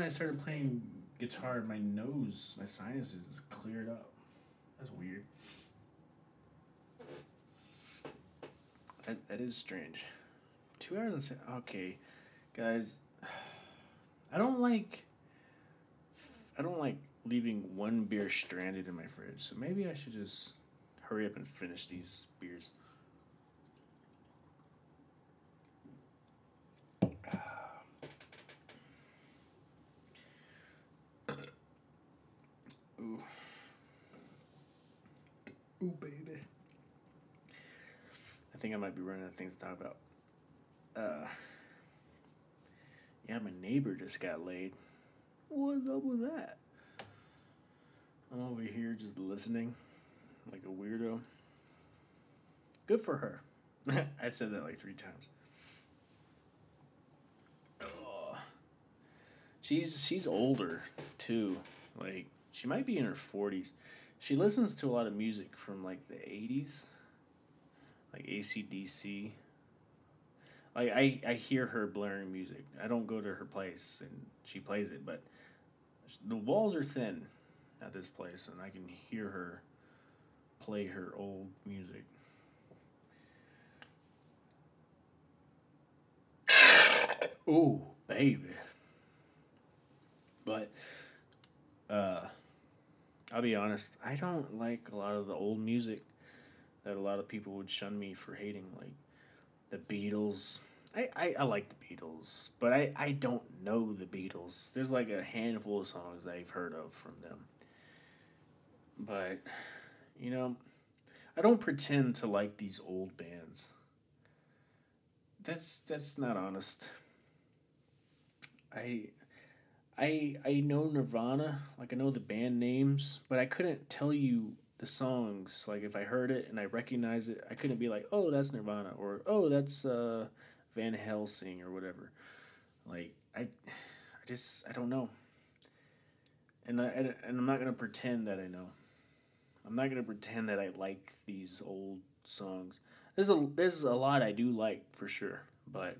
I started playing guitar, my nose, my sinuses cleared up. That's weird. That, that is strange. Two hours and okay, guys. I don't like. I don't like leaving one beer stranded in my fridge. So maybe I should just hurry up and finish these beers. Ooh. Ooh, baby. I think I might be running out of things to talk about. Uh, yeah, my neighbor just got laid. What's up with that? I'm over here just listening like a weirdo. Good for her. I said that like three times. Oh. She's she's older too. Like she might be in her forties. She listens to a lot of music from like the eighties, like ACDC. Like I, I hear her blaring music. I don't go to her place and she plays it, but the walls are thin at this place, and I can hear her play her old music. Oh, baby. But uh I'll be honest, I don't like a lot of the old music that a lot of people would shun me for hating, like the Beatles. I, I, I like the Beatles, but I, I don't know the Beatles. There's like a handful of songs I've heard of from them. But, you know, I don't pretend to like these old bands. That's that's not honest. I I I know Nirvana, like I know the band names, but I couldn't tell you the songs. Like if I heard it and I recognize it, I couldn't be like, "Oh, that's Nirvana," or "Oh, that's uh, Van Helsing," or whatever. Like I, I just I don't know. And I and I'm not gonna pretend that I know. I'm not gonna pretend that I like these old songs. There's a there's a lot I do like for sure, but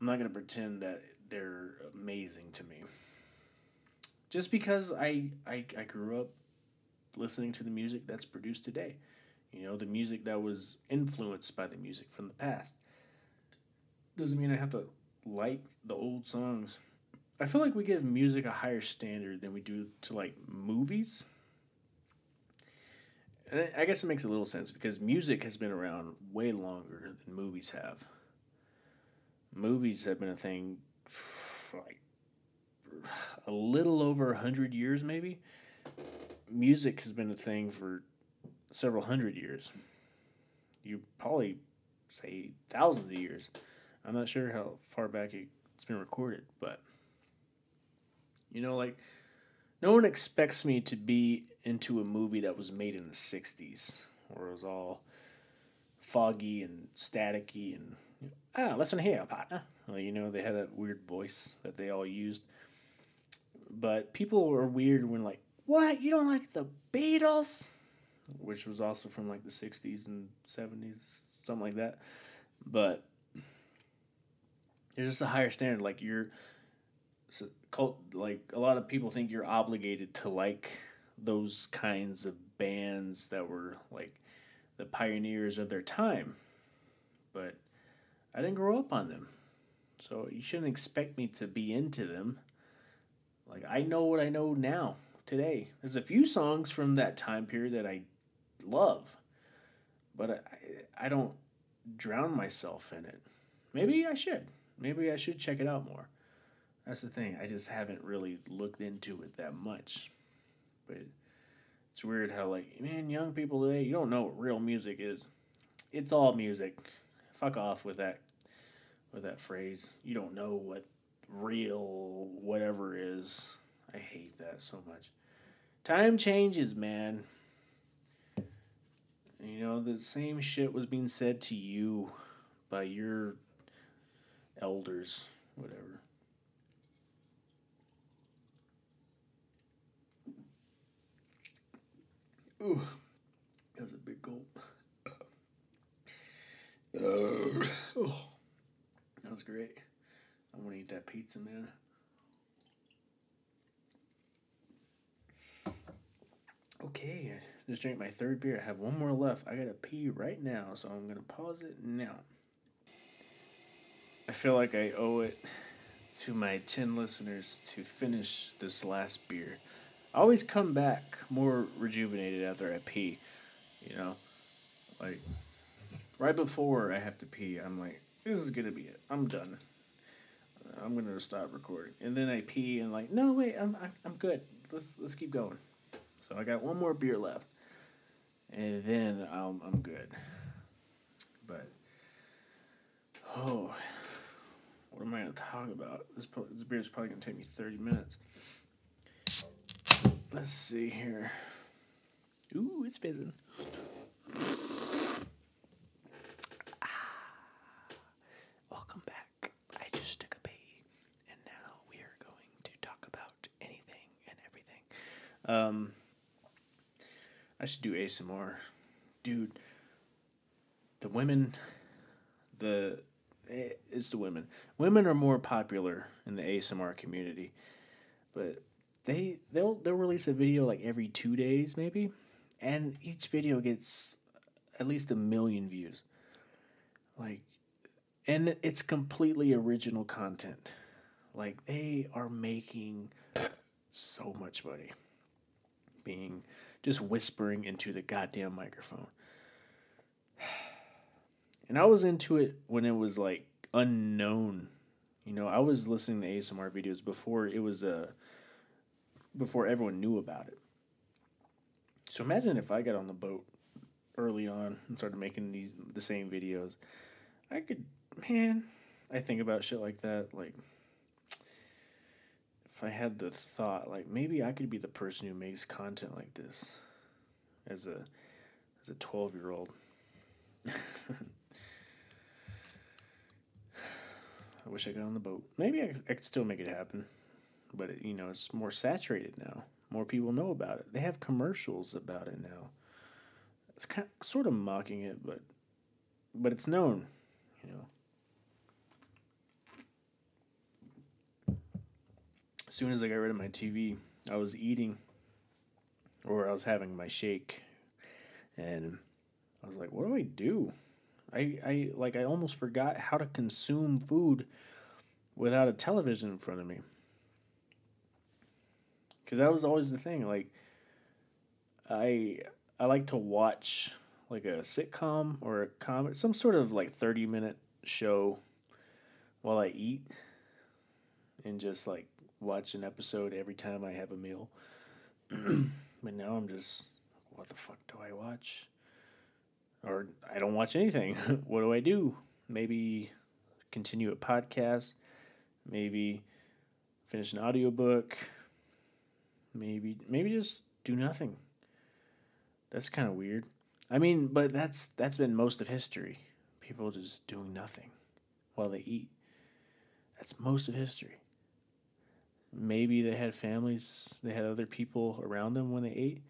I'm not gonna pretend that they're amazing to me. Just because I, I I grew up listening to the music that's produced today. You know, the music that was influenced by the music from the past. Doesn't mean I have to like the old songs. I feel like we give music a higher standard than we do to like movies. And I guess it makes a little sense because music has been around way longer than movies have. Movies have been a thing like a little over a hundred years, maybe. Music has been a thing for several hundred years. You probably say thousands of years. I'm not sure how far back it's been recorded, but you know, like no one expects me to be into a movie that was made in the '60s, where it was all foggy and staticky and ah, listen here, partner. Well, you know, they had that weird voice that they all used. But people are weird when like, what? You don't like the Beatles? Which was also from like the 60s and 70s, something like that. But there's just a higher standard. Like, you're, cult, like, a lot of people think you're obligated to like those kinds of bands that were like the pioneers of their time. But I didn't grow up on them. So you shouldn't expect me to be into them. Like I know what I know now, today. There's a few songs from that time period that I love, but I, I don't drown myself in it. Maybe I should. Maybe I should check it out more. That's the thing. I just haven't really looked into it that much. But it's weird how like, man, young people today, you don't know what real music is. It's all music. Fuck off with that with that phrase. You don't know what real whatever is. I hate that so much. Time changes, man. You know, the same shit was being said to you by your elders, whatever. Ooh, that was a big gulp. oh. Was great. I want to eat that pizza, man. Okay, just drank my third beer. I have one more left. I gotta pee right now, so I'm gonna pause it now. I feel like I owe it to my 10 listeners to finish this last beer. I always come back more rejuvenated after I pee, you know? Like, right before I have to pee, I'm like, this is gonna be it. I'm done. Uh, I'm gonna stop recording, and then I pee and like, no wait, I'm I'm good. Let's let's keep going. So I got one more beer left, and then I'm I'm good. But oh, what am I gonna talk about? This this beer is probably gonna take me thirty minutes. Let's see here. Ooh, it's fizzing. Um, I should do ASMR, dude. the women, the eh, it's the women. Women are more popular in the ASMR community, but they they'll they'll release a video like every two days maybe, and each video gets at least a million views. Like, and it's completely original content. Like they are making so much money being just whispering into the goddamn microphone. And I was into it when it was like unknown. You know, I was listening to ASMR videos before it was uh before everyone knew about it. So imagine if I got on the boat early on and started making these the same videos. I could man, I think about shit like that like if I had the thought like maybe I could be the person who makes content like this as a as a 12-year-old. I wish I got on the boat. Maybe I, I could still make it happen. But, it, you know, it's more saturated now. More people know about it. They have commercials about it now. It's kind of, sort of mocking it, but but it's known, you know. Soon as I got rid of my TV, I was eating or I was having my shake and I was like, what do I do? I, I like I almost forgot how to consume food without a television in front of me. Cause that was always the thing. Like I I like to watch like a sitcom or a comic, some sort of like thirty minute show while I eat and just like watch an episode every time I have a meal. but now I'm just, what the fuck do I watch? Or I don't watch anything. what do I do? Maybe continue a podcast, maybe finish an audiobook, maybe maybe just do nothing. That's kind of weird. I mean, but that's that's been most of history. People just doing nothing while they eat. That's most of history maybe they had families, they had other people around them when they ate.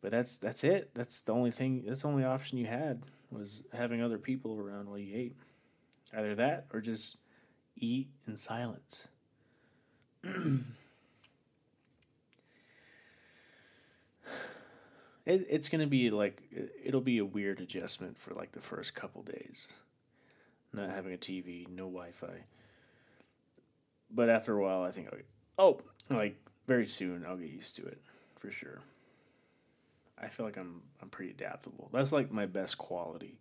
But that's that's it. That's the only thing. That's the only option you had was having other people around while you ate. Either that or just eat in silence. it, it's gonna be like it'll be a weird adjustment for like the first couple days. Not having a TV, no Wi Fi but after a while, I think oh, like very soon, I'll get used to it for sure. I feel like I'm I'm pretty adaptable. That's like my best quality.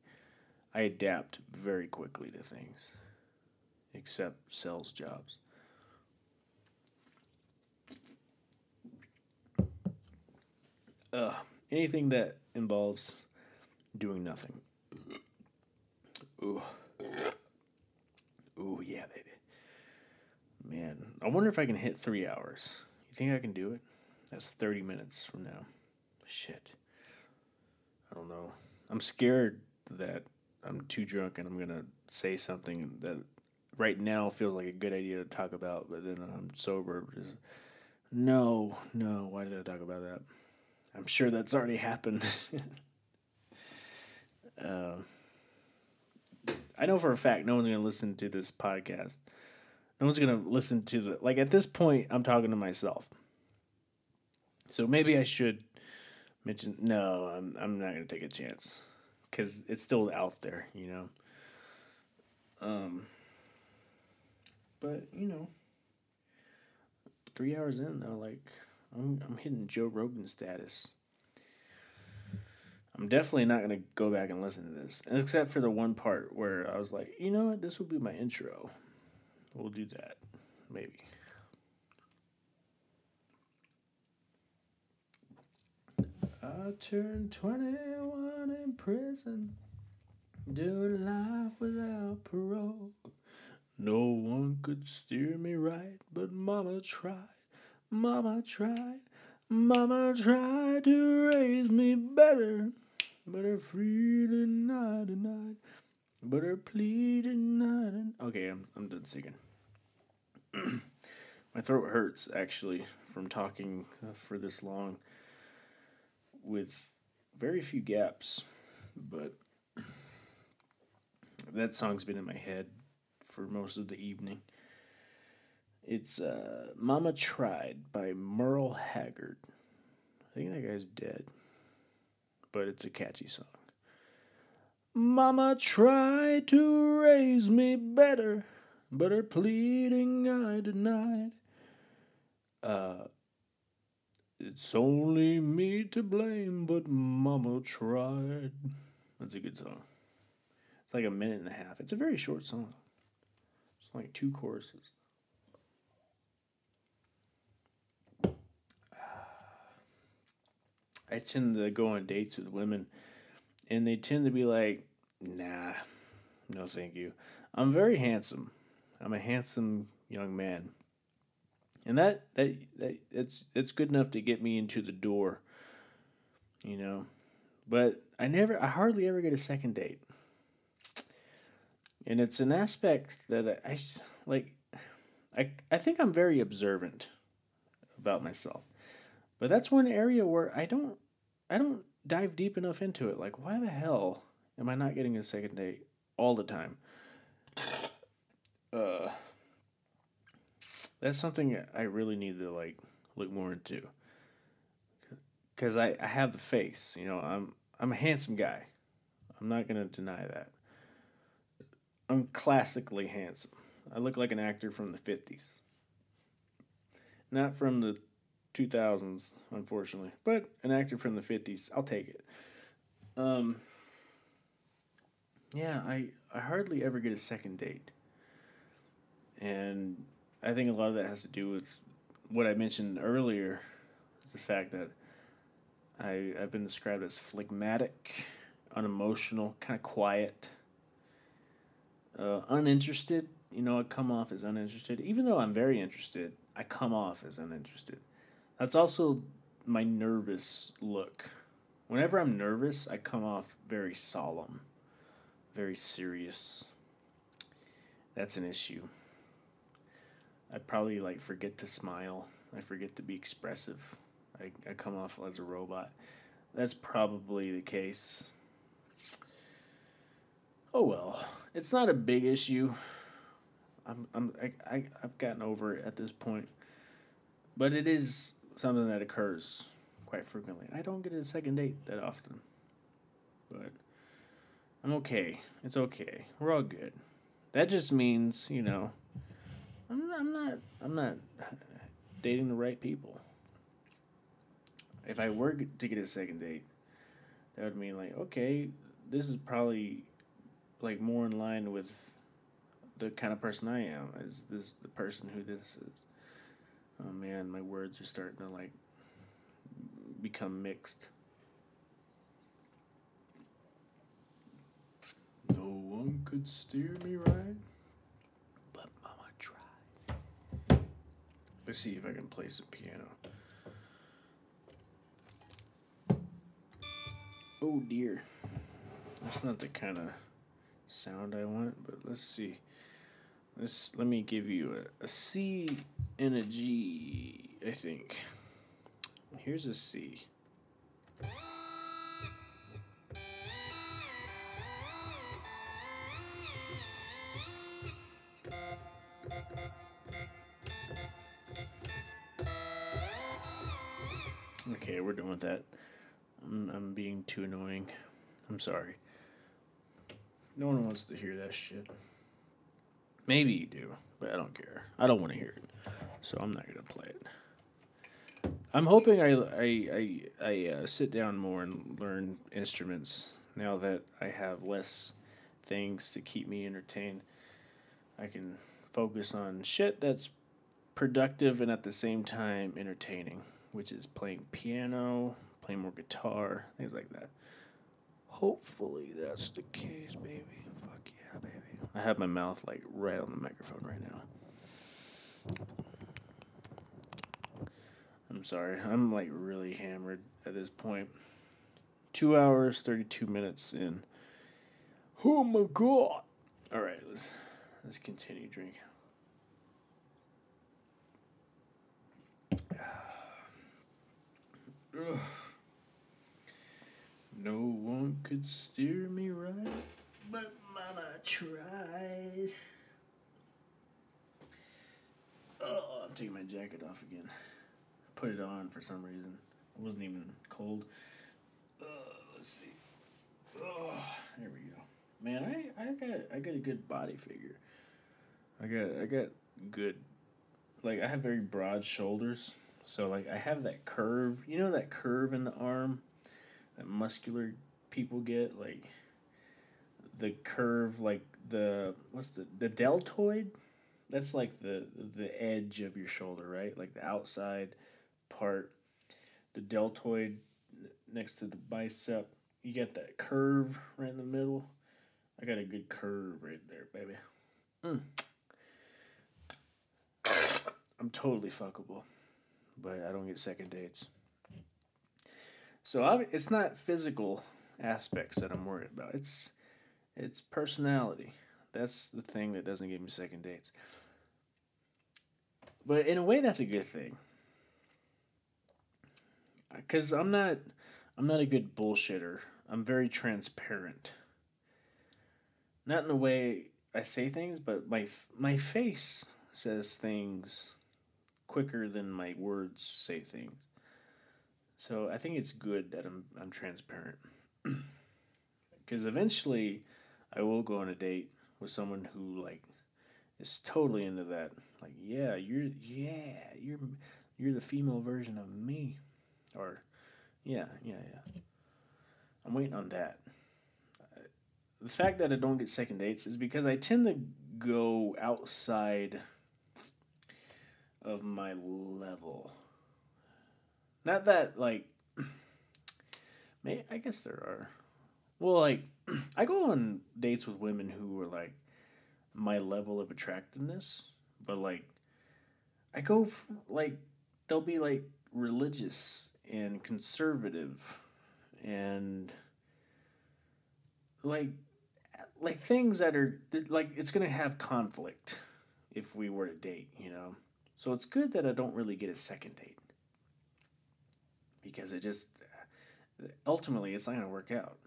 I adapt very quickly to things, except sales jobs. Uh, anything that involves doing nothing. Ooh. Ooh, yeah, baby. Man, I wonder if I can hit three hours. You think I can do it? That's 30 minutes from now. Shit. I don't know. I'm scared that I'm too drunk and I'm going to say something that right now feels like a good idea to talk about, but then I'm sober. Just, no, no, why did I talk about that? I'm sure that's already happened. uh, I know for a fact no one's going to listen to this podcast no one's gonna listen to the like at this point i'm talking to myself. So maybe i should mention no i'm, I'm not gonna take a chance. Because it's still out there you know? Um but you know three hours in though like i'm, I'm hitting joe rogan status. I'm definitely not gonna go back and listen to this, except for the one part where I was like, you know what, this will be my intro. We'll do that, maybe. I turned 21 in prison, doing life without parole. No one could steer me right, but Mama tried. Mama tried. Mama tried to raise me better, but her freedom I denied. But her pleading not. Okay, I'm I'm done singing. My throat hurts actually from talking uh, for this long with very few gaps, but that song's been in my head for most of the evening. It's uh, Mama Tried by Merle Haggard. I think that guy's dead, but it's a catchy song. Mama tried to raise me better, but her pleading I denied. Uh, it's only me to blame, but Mama tried. That's a good song. It's like a minute and a half. It's a very short song. It's like two choruses. I tend to go on dates with women, and they tend to be like, nah, no thank you. I'm very handsome. I'm a handsome young man. And that, that, that it's, it's good enough to get me into the door, you know. But I never, I hardly ever get a second date. And it's an aspect that I, I like, I, I think I'm very observant about myself. But that's one area where I don't I don't dive deep enough into it. Like why the hell am I not getting a second date all the time? Uh that's something I really need to like look more into. Cuz I I have the face, you know, I'm I'm a handsome guy. I'm not to deny that. I'm classically handsome. I look like an actor from the 50s. Not from the 2000s, unfortunately, but an actor from the 50s. I'll take it. Um, yeah, I, I hardly ever get a second date. And I think a lot of that has to do with what I mentioned earlier is the fact that I, I've been described as phlegmatic, unemotional, kind of quiet, uh, uninterested. You know, I come off as uninterested. Even though I'm very interested, I come off as uninterested. That's also my nervous look. Whenever I'm nervous, I come off very solemn, very serious. That's an issue. I probably like forget to smile. I forget to be expressive. I, I come off as a robot. That's probably the case. Oh well, it's not a big issue. I'm I'm I, I I've gotten over it at this point. But it is something that occurs quite frequently. I don't get a second date that often. But I'm okay. It's okay. We're all good. That just means, you know, I'm not, I'm not I'm not dating the right people. If I were to get a second date, that would mean like, okay, this is probably like more in line with the kind of person I am. Is this the person who this is? Oh man, my words are starting to like become mixed. No one could steer me right, but Mama tried. Let's see if I can play some piano. Oh dear. That's not the kind of sound I want, but let's see. Let's let me give you a, a C and a G, I think. Here's a C. Okay, we're done with that. I'm, I'm being too annoying. I'm sorry. No one wants to hear that shit. Maybe you do, but I don't care. I don't want to hear it, so I'm not gonna play it. I'm hoping I I I, I uh, sit down more and learn instruments now that I have less things to keep me entertained. I can focus on shit that's productive and at the same time entertaining, which is playing piano, playing more guitar, things like that. Hopefully that's the case, baby. Fuck yeah, baby. I have my mouth like right on the microphone right now. I'm sorry. I'm like really hammered at this point. Two hours, 32 minutes in. Oh my god. All right, let's let's continue drinking. No one could steer me right, but Mama tried. Oh, I'm taking my jacket off again. I put it on for some reason. It wasn't even cold. Uh, let's see. Oh, there we go. Man, I, I got I got a good body figure. I got I got good like I have very broad shoulders. So like I have that curve, you know that curve in the arm that muscular people get like the curve like the what's the the deltoid that's like the the edge of your shoulder, right? Like the outside part, the deltoid next to the bicep. You get that curve right in the middle. I got a good curve right there, baby. Mm. I'm totally fuckable, but I don't get second dates. So I, it's not physical aspects that I'm worried about. It's it's personality. That's the thing that doesn't give me second dates. But in a way, that's a good thing. Cause I'm not, I'm not a good bullshitter. I'm very transparent. Not in the way I say things, but my my face says things quicker than my words say things. So I think it's good that I'm I'm transparent. Because eventually, I will go on a date with someone who like is totally into that. Like, yeah, you're yeah, you're you're the female version of me. Or yeah, yeah, yeah. I'm waiting on that. Uh, the fact that I don't get second dates is because I tend to go outside of my level. Not that like may I guess there are. Well, like I go on dates with women who are like my level of attractiveness, but like I go f- like they'll be like religious and conservative and like like things that are like it's going to have conflict if we were to date, you know. So it's good that I don't really get a second date. Because it just ultimately it's not going to work out.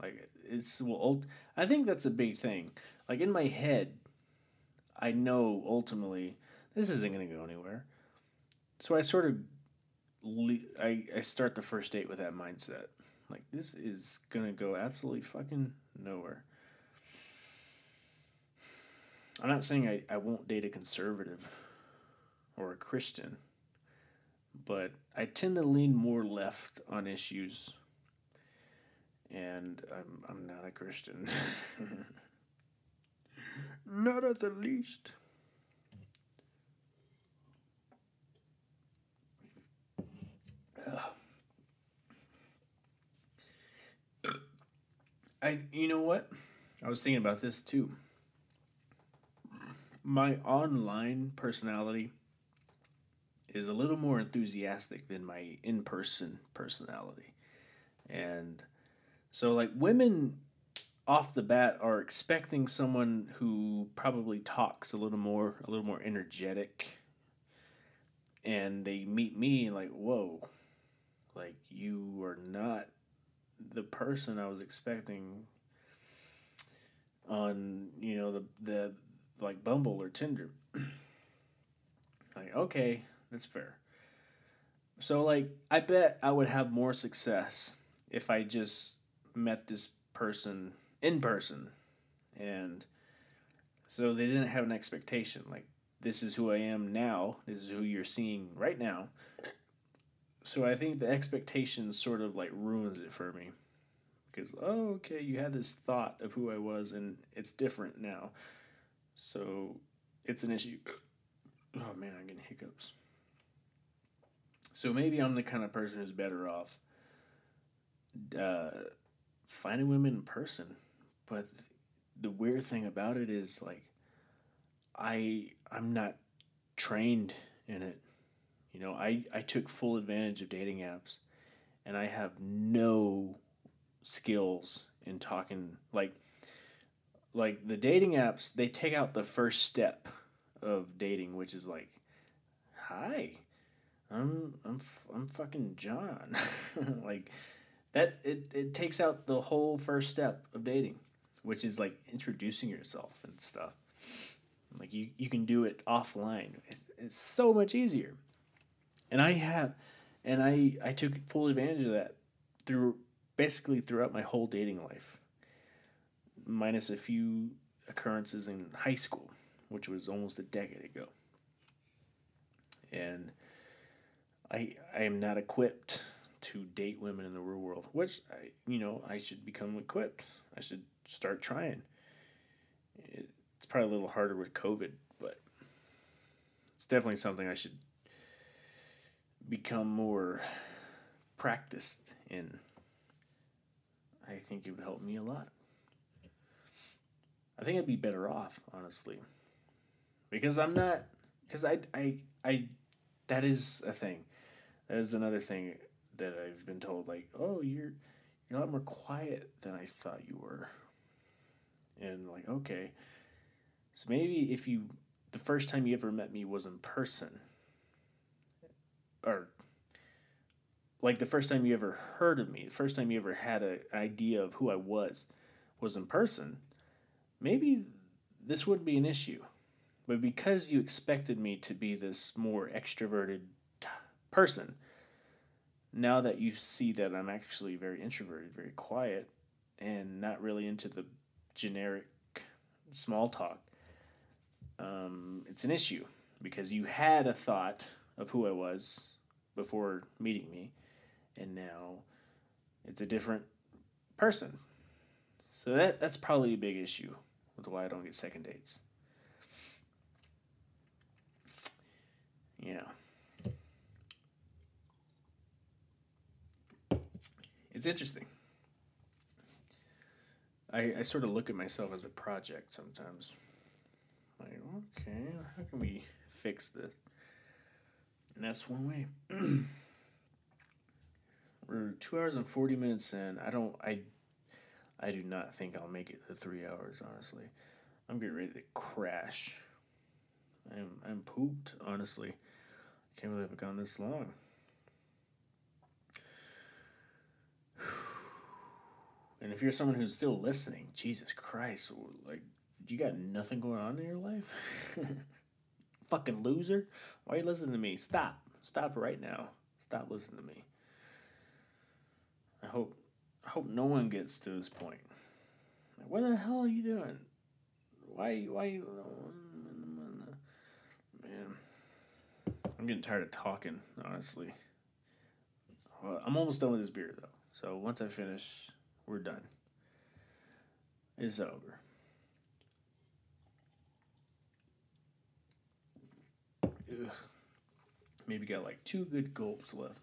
Like it's well I think that's a big thing. Like in my head I know ultimately this isn't going to go anywhere. So I sort of le- I I start the first date with that mindset. Like this is going to go absolutely fucking nowhere. I'm not saying I, I won't date a conservative or a Christian, but I tend to lean more left on issues, and I'm, I'm not a Christian. not at the least. I you know what? I was thinking about this too. My online personality is a little more enthusiastic than my in-person personality. And so like women off the bat are expecting someone who probably talks a little more a little more energetic and they meet me and like whoa like you are not the person I was expecting on you know the the like Bumble or Tinder. like okay, that's fair. So like I bet I would have more success if I just met this person in person and so they didn't have an expectation like this is who I am now, this is who you're seeing right now. So I think the expectation sort of like ruins it for me. Because oh okay, you had this thought of who I was and it's different now. So it's an issue. Oh man, I'm getting hiccups. So maybe I'm the kind of person who's better off uh, finding women in person. But the weird thing about it is like I I'm not trained in it. You know, I, I took full advantage of dating apps and I have no skills in talking like like the dating apps they take out the first step of dating which is like hi i'm i'm i'm fucking john like that it, it takes out the whole first step of dating which is like introducing yourself and stuff. Like you, you can do it offline. It, it's so much easier. And I have, and I I took full advantage of that through basically throughout my whole dating life, minus a few occurrences in high school, which was almost a decade ago. And I I am not equipped to date women in the real world, which I you know I should become equipped. I should start trying. It's probably a little harder with COVID, but it's definitely something I should become more practiced in. I think it would help me a lot. I think I'd be better off, honestly. Because I'm not because I I I that is a thing. That is another thing that I've been told like, "Oh, you're you're a lot more quiet than I thought you were." And like, okay. So maybe if you the first time you ever met me was in person or like the first time you ever heard of me, the first time you ever had an idea of who I was was in person, maybe this wouldn't be an issue. But because you expected me to be this more extroverted person, now that you see that I'm actually very introverted, very quiet, and not really into the generic small talk, um, it's an issue because you had a thought of who I was before meeting me, and now it's a different person. So that that's probably a big issue with why I don't get second dates. Yeah. It's interesting. I, I sort of look at myself as a project sometimes. Like, okay, how can we fix this? And that's one way. We're two hours and forty minutes in. I don't I I do not think I'll make it to three hours, honestly. I'm getting ready to crash. I'm I'm pooped, honestly. I can't believe I've gone this long. And if you're someone who's still listening, Jesus Christ, like you got nothing going on in your life? Fucking loser. Why are you listening to me? Stop. Stop right now. Stop listening to me. I hope I hope no one gets to this point. Like, what the hell are you doing? Why why you Man. I'm getting tired of talking, honestly. I'm almost done with this beer though. So once I finish, we're done. It's over. Ugh. Maybe got like two good gulps left.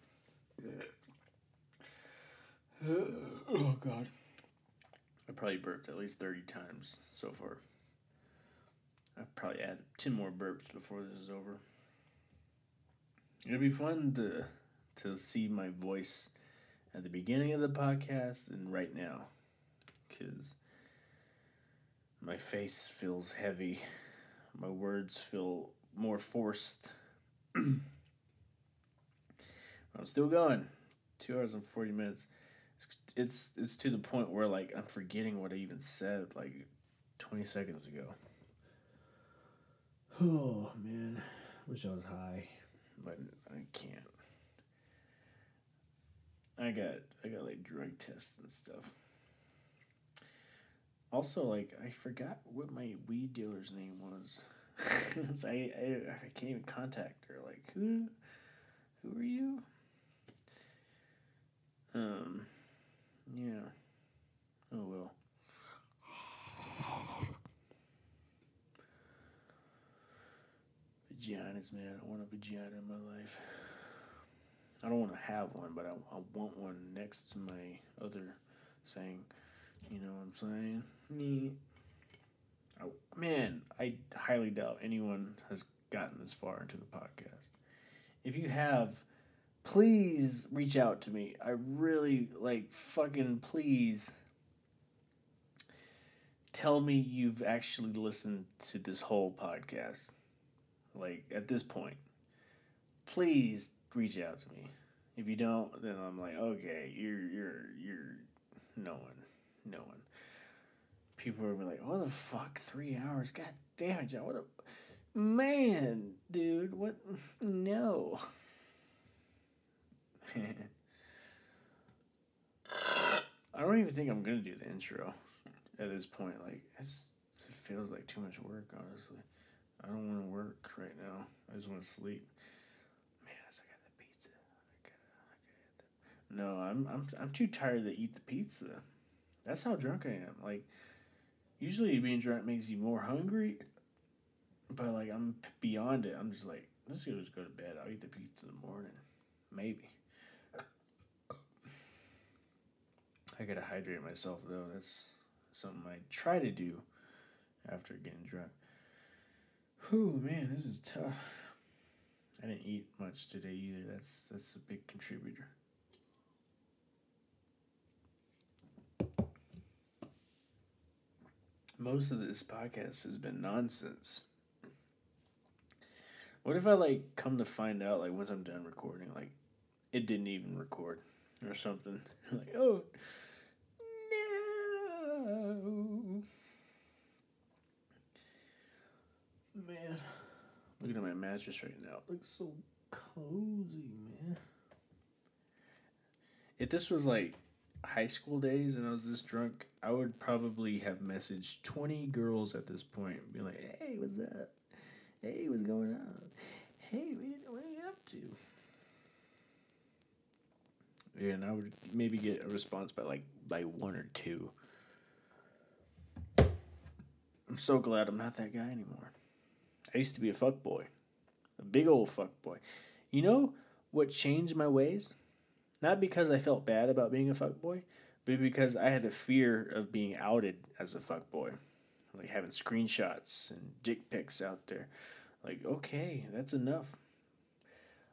Oh god. I probably burped at least 30 times so far. I'll probably add 10 more burps before this is over. It'll be fun to to see my voice at the beginning of the podcast and right now cuz my face feels heavy. My words feel more forced. I'm still going. Two hours and forty minutes. It's, it's it's to the point where like I'm forgetting what I even said like twenty seconds ago. Oh man, wish I was high, but I can't. I got I got like drug tests and stuff. Also, like I forgot what my weed dealer's name was. I, I I can't even contact her. Like who, who are you? Um, yeah. Oh well. Vaginas, man. I want a vagina in my life. I don't want to have one, but I, I want one next to my other saying, you know what I'm saying? Me. Oh, man, I highly doubt anyone has gotten this far into the podcast. If you have, please reach out to me. I really like fucking please tell me you've actually listened to this whole podcast. Like at this point, please reach out to me. If you don't, then I'm like, okay, you're you're you're no one, no one. people are like, "What the fuck? Three hours? God damn it, John! What a man, dude! What? No." I don't even think I'm gonna do the intro at this point. Like, it feels like too much work, honestly. I don't want to work right now. I just want to sleep. Man, I got the pizza. I gotta, I gotta No, I'm, I'm, I'm too tired to eat the pizza. That's how drunk I am. Like, usually being drunk makes you more hungry, but like I'm beyond it. I'm just like, let's just go to bed. I'll eat the pizza in the morning, maybe. I gotta hydrate myself though. That's something I try to do after getting drunk. Whew, man, this is tough. I didn't eat much today either. That's that's a big contributor. Most of this podcast has been nonsense. What if I like come to find out like once I'm done recording, like it didn't even record or something? like, oh no. Man, looking at my mattress right now. It looks so cozy, man. If this was like high school days and I was this drunk, I would probably have messaged 20 girls at this point. Be like, hey, what's up? Hey, what's going on? Hey, what are you up to? Yeah, And I would maybe get a response by like by one or two. I'm so glad I'm not that guy anymore. I used to be a fuck boy, a big old fuck boy. You know what changed my ways? Not because I felt bad about being a fuck boy, but because I had a fear of being outed as a fuck boy, like having screenshots and dick pics out there. Like, okay, that's enough.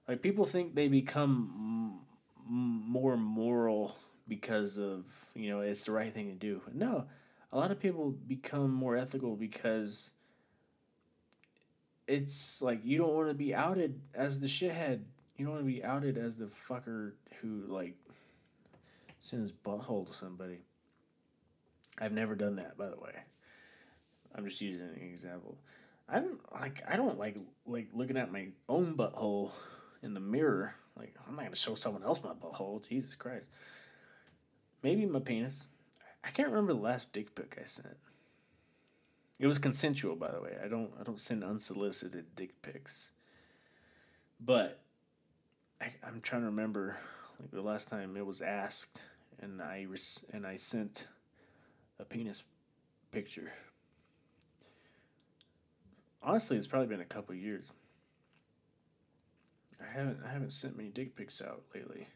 Like people think they become m- more moral because of you know it's the right thing to do. No, a lot of people become more ethical because it's like you don't want to be outed as the shithead. You don't want to be outed as the fucker who like sends butthole to somebody. I've never done that, by the way. I'm just using an example. I'm like I don't like like looking at my own butthole in the mirror. Like I'm not gonna show someone else my butthole. Jesus Christ. Maybe my penis. I can't remember the last dick pic I sent. It was consensual, by the way. I don't I don't send unsolicited dick pics. But I, I'm trying to remember like the last time it was asked, and I res- and I sent a penis picture. Honestly, it's probably been a couple years. I haven't I haven't sent many dick pics out lately.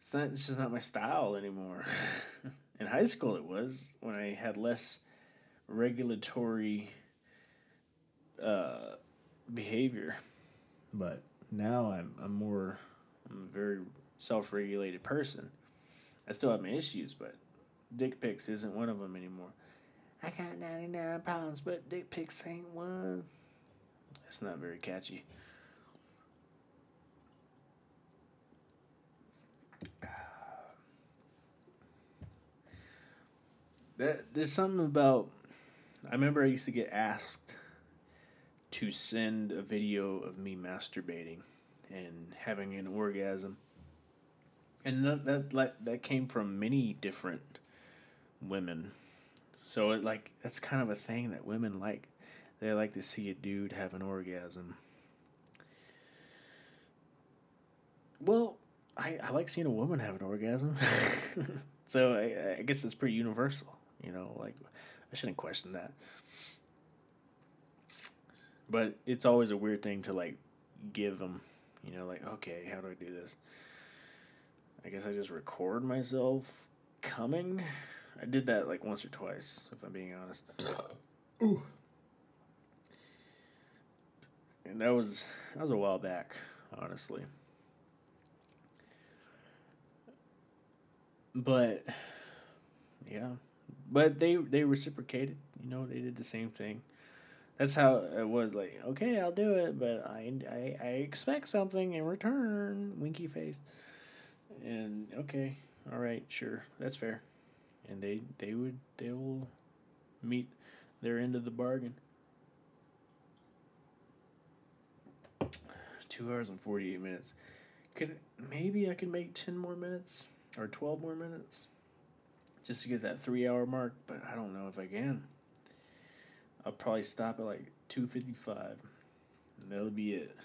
It's not it's just not my style anymore. In high school it was when I had less regulatory uh, behavior. But now I'm I'm more I'm a very self regulated person. I still have my issues, but dick pics isn't one of them anymore. I got ninety nine problems, but dick pics ain't one. That's not very catchy. That there's something about I remember I used to get asked to send a video of me masturbating and having an orgasm. And that that that, came from many different women. So it like that's kind of a thing that women like. They like to see a dude have an orgasm. Well, I, I like seeing a woman have an orgasm. so I, I guess it's pretty universal, you know, like I shouldn't question that. But it's always a weird thing to like give them, you know, like, okay, how do I do this? I guess I just record myself coming. I did that like once or twice, if I'm being honest. Ooh. And that was that was a while back, honestly. But yeah, but they they reciprocated. You know, they did the same thing. That's how it was. Like, okay, I'll do it, but I I, I expect something in return. Winky face. And okay, all right, sure, that's fair. and they they would they will meet their end of the bargain. Two hours and forty eight minutes. Could maybe I could make ten more minutes or twelve more minutes, just to get that three hour mark. But I don't know if I can. I'll probably stop at like two fifty five. That'll be it.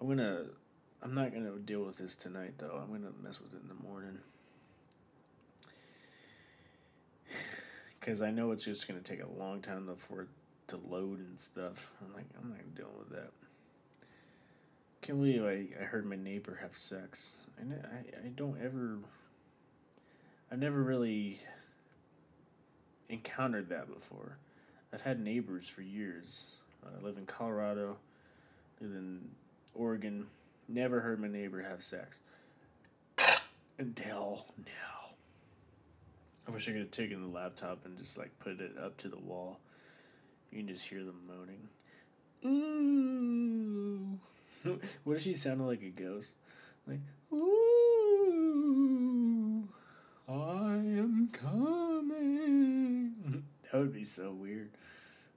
I'm gonna. I'm not gonna deal with this tonight though. I'm gonna mess with it in the morning. Cause I know it's just gonna take a long time for it to load and stuff. I'm like, I'm not dealing with that. Can't believe I, I heard my neighbor have sex. And I, I don't ever. I've never really encountered that before. I've had neighbors for years. Uh, I live in Colorado, live in Oregon. Never heard my neighbor have sex. Until now. I wish I could have taken the laptop and just like put it up to the wall. You can just hear them moaning. Ooh. what if she sounded like a ghost? Like, ooh, I am coming. that would be so weird.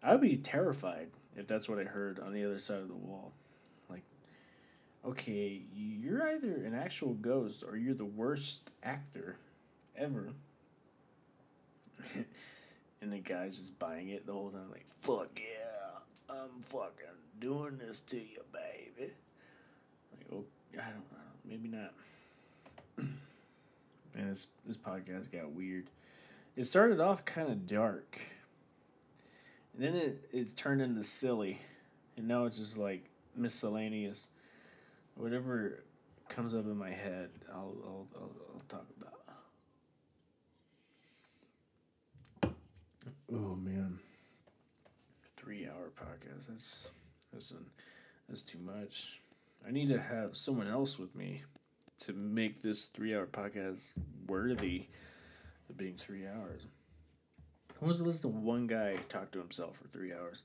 I would be terrified if that's what I heard on the other side of the wall. Like, okay, you're either an actual ghost or you're the worst actor ever. and the guy's just buying it the whole time, like, fuck yeah, I'm fucking doing this to you, baby. Like, oh, I don't, don't maybe not. And this this podcast got weird. It started off kind of dark and then it, it's turned into silly. And now it's just like miscellaneous. Whatever comes up in my head, I'll, I'll, I'll, I'll talk about. Oh, man. Three hour podcast. That's, that's, an, that's too much. I need to have someone else with me to make this three hour podcast worthy of being three hours. Who wants to listen one guy talk to himself for three hours?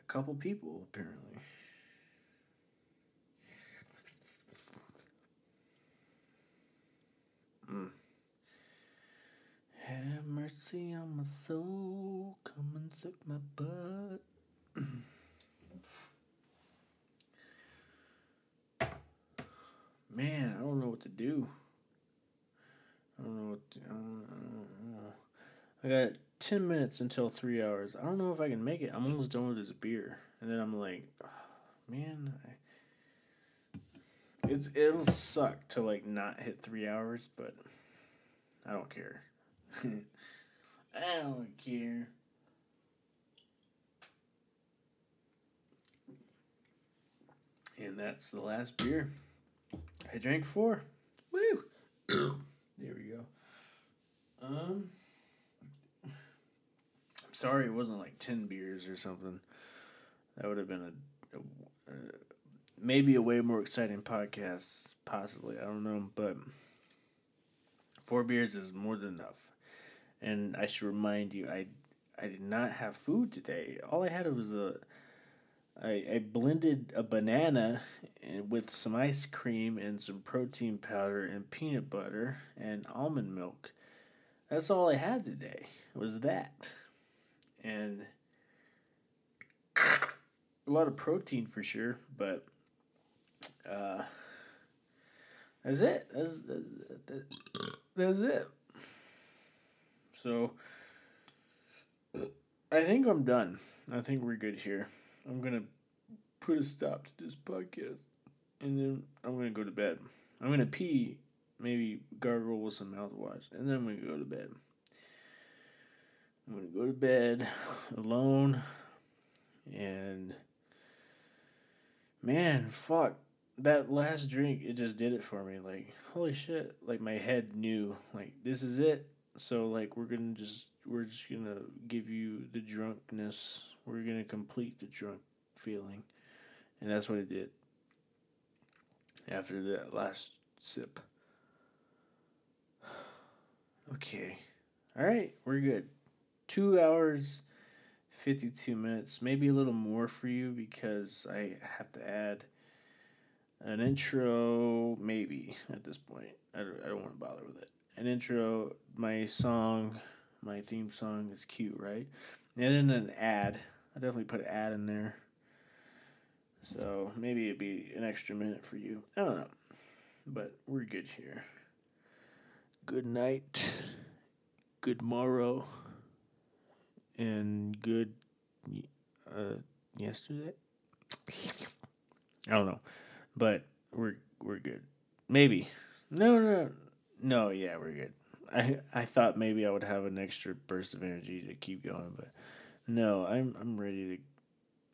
A couple people, apparently. Mm. Have mercy on my soul, come and suck my butt. Man, I don't know what to do. I don't know what to, I don't, I don't know. I got 10 minutes until three hours. I don't know if I can make it. I'm almost done with this beer. And then I'm like, oh, man, I, it's it'll suck to like not hit three hours, but I don't care. I don't care. And that's the last beer. I drank four. Woo! there we go. Um I'm sorry it wasn't like 10 beers or something. That would have been a, a, a maybe a way more exciting podcast, possibly. I don't know, but four beers is more than enough. And I should remind you, I I did not have food today. All I had was a I, I blended a banana with some ice cream and some protein powder and peanut butter and almond milk. That's all I had today. Was that and a lot of protein for sure, but uh, that's it. That's, that, that's it. So I think I'm done. I think we're good here. I'm gonna put a stop to this podcast, and then I'm gonna go to bed. I'm gonna pee, maybe gargle with some mouthwash, and then I'm gonna go to bed. I'm gonna go to bed alone and man, fuck. That last drink, it just did it for me. Like, holy shit. Like my head knew, like, this is it. So like we're gonna just we're just gonna give you the drunkenness. We're gonna complete the drunk feeling. And that's what it did. After that last sip. Okay. Alright, we're good two hours, 52 minutes, maybe a little more for you because I have to add An intro, maybe at this point. I don't, I don't want to bother with it. An intro, my song, my theme song is cute, right? And then an ad. I definitely put an ad in there. So maybe it'd be an extra minute for you. I don't know. But we're good here. Good night. Good morrow. And good uh yesterday. I don't know. But we're we're good. Maybe. No no no yeah, we're good. I I thought maybe I would have an extra burst of energy to keep going, but no, I'm I'm ready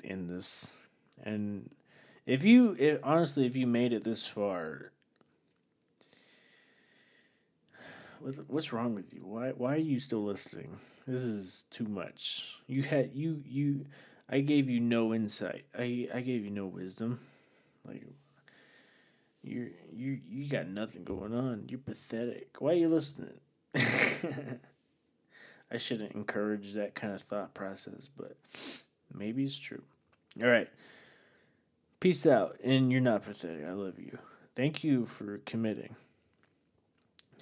to end this. And if you if, honestly, if you made it this far, what's what's wrong with you? Why why are you still listening? This is too much. You had you you I gave you no insight. I I gave you no wisdom. Like you you you got nothing going on. You're pathetic. Why are you listening? I shouldn't encourage that kind of thought process, but maybe it's true. All right. Peace out. And you're not pathetic. I love you. Thank you for committing.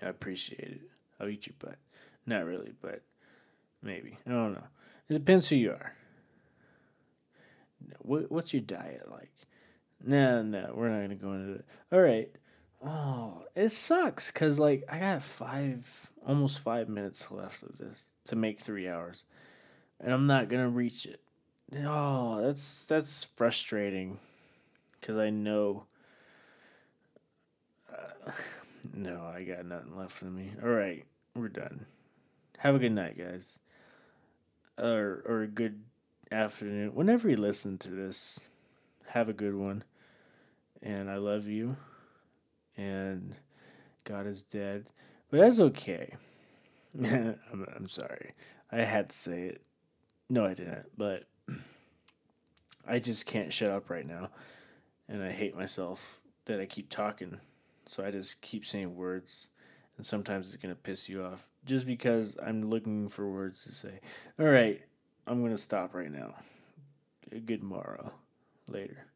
I appreciate it. I'll eat your butt. Not really, but maybe. I don't know. It depends who you are. What What's your diet like? No, no, we're not going to go into it. All right. Oh, it sucks because like I got five, almost five minutes left of this to make three hours, and I'm not gonna reach it. Oh, that's that's frustrating, because I know. Uh, no, I got nothing left in me. All right, we're done. Have a good night, guys. Or or a good afternoon. Whenever you listen to this, have a good one. And I love you and God is dead. But that's okay. I'm, I'm sorry. I had to say it. No, I didn't. But I just can't shut up right now. And I hate myself that I keep talking. So I just keep saying words. And sometimes it's going to piss you off just because I'm looking for words to say. All right. I'm going to stop right now. Good morrow. Later.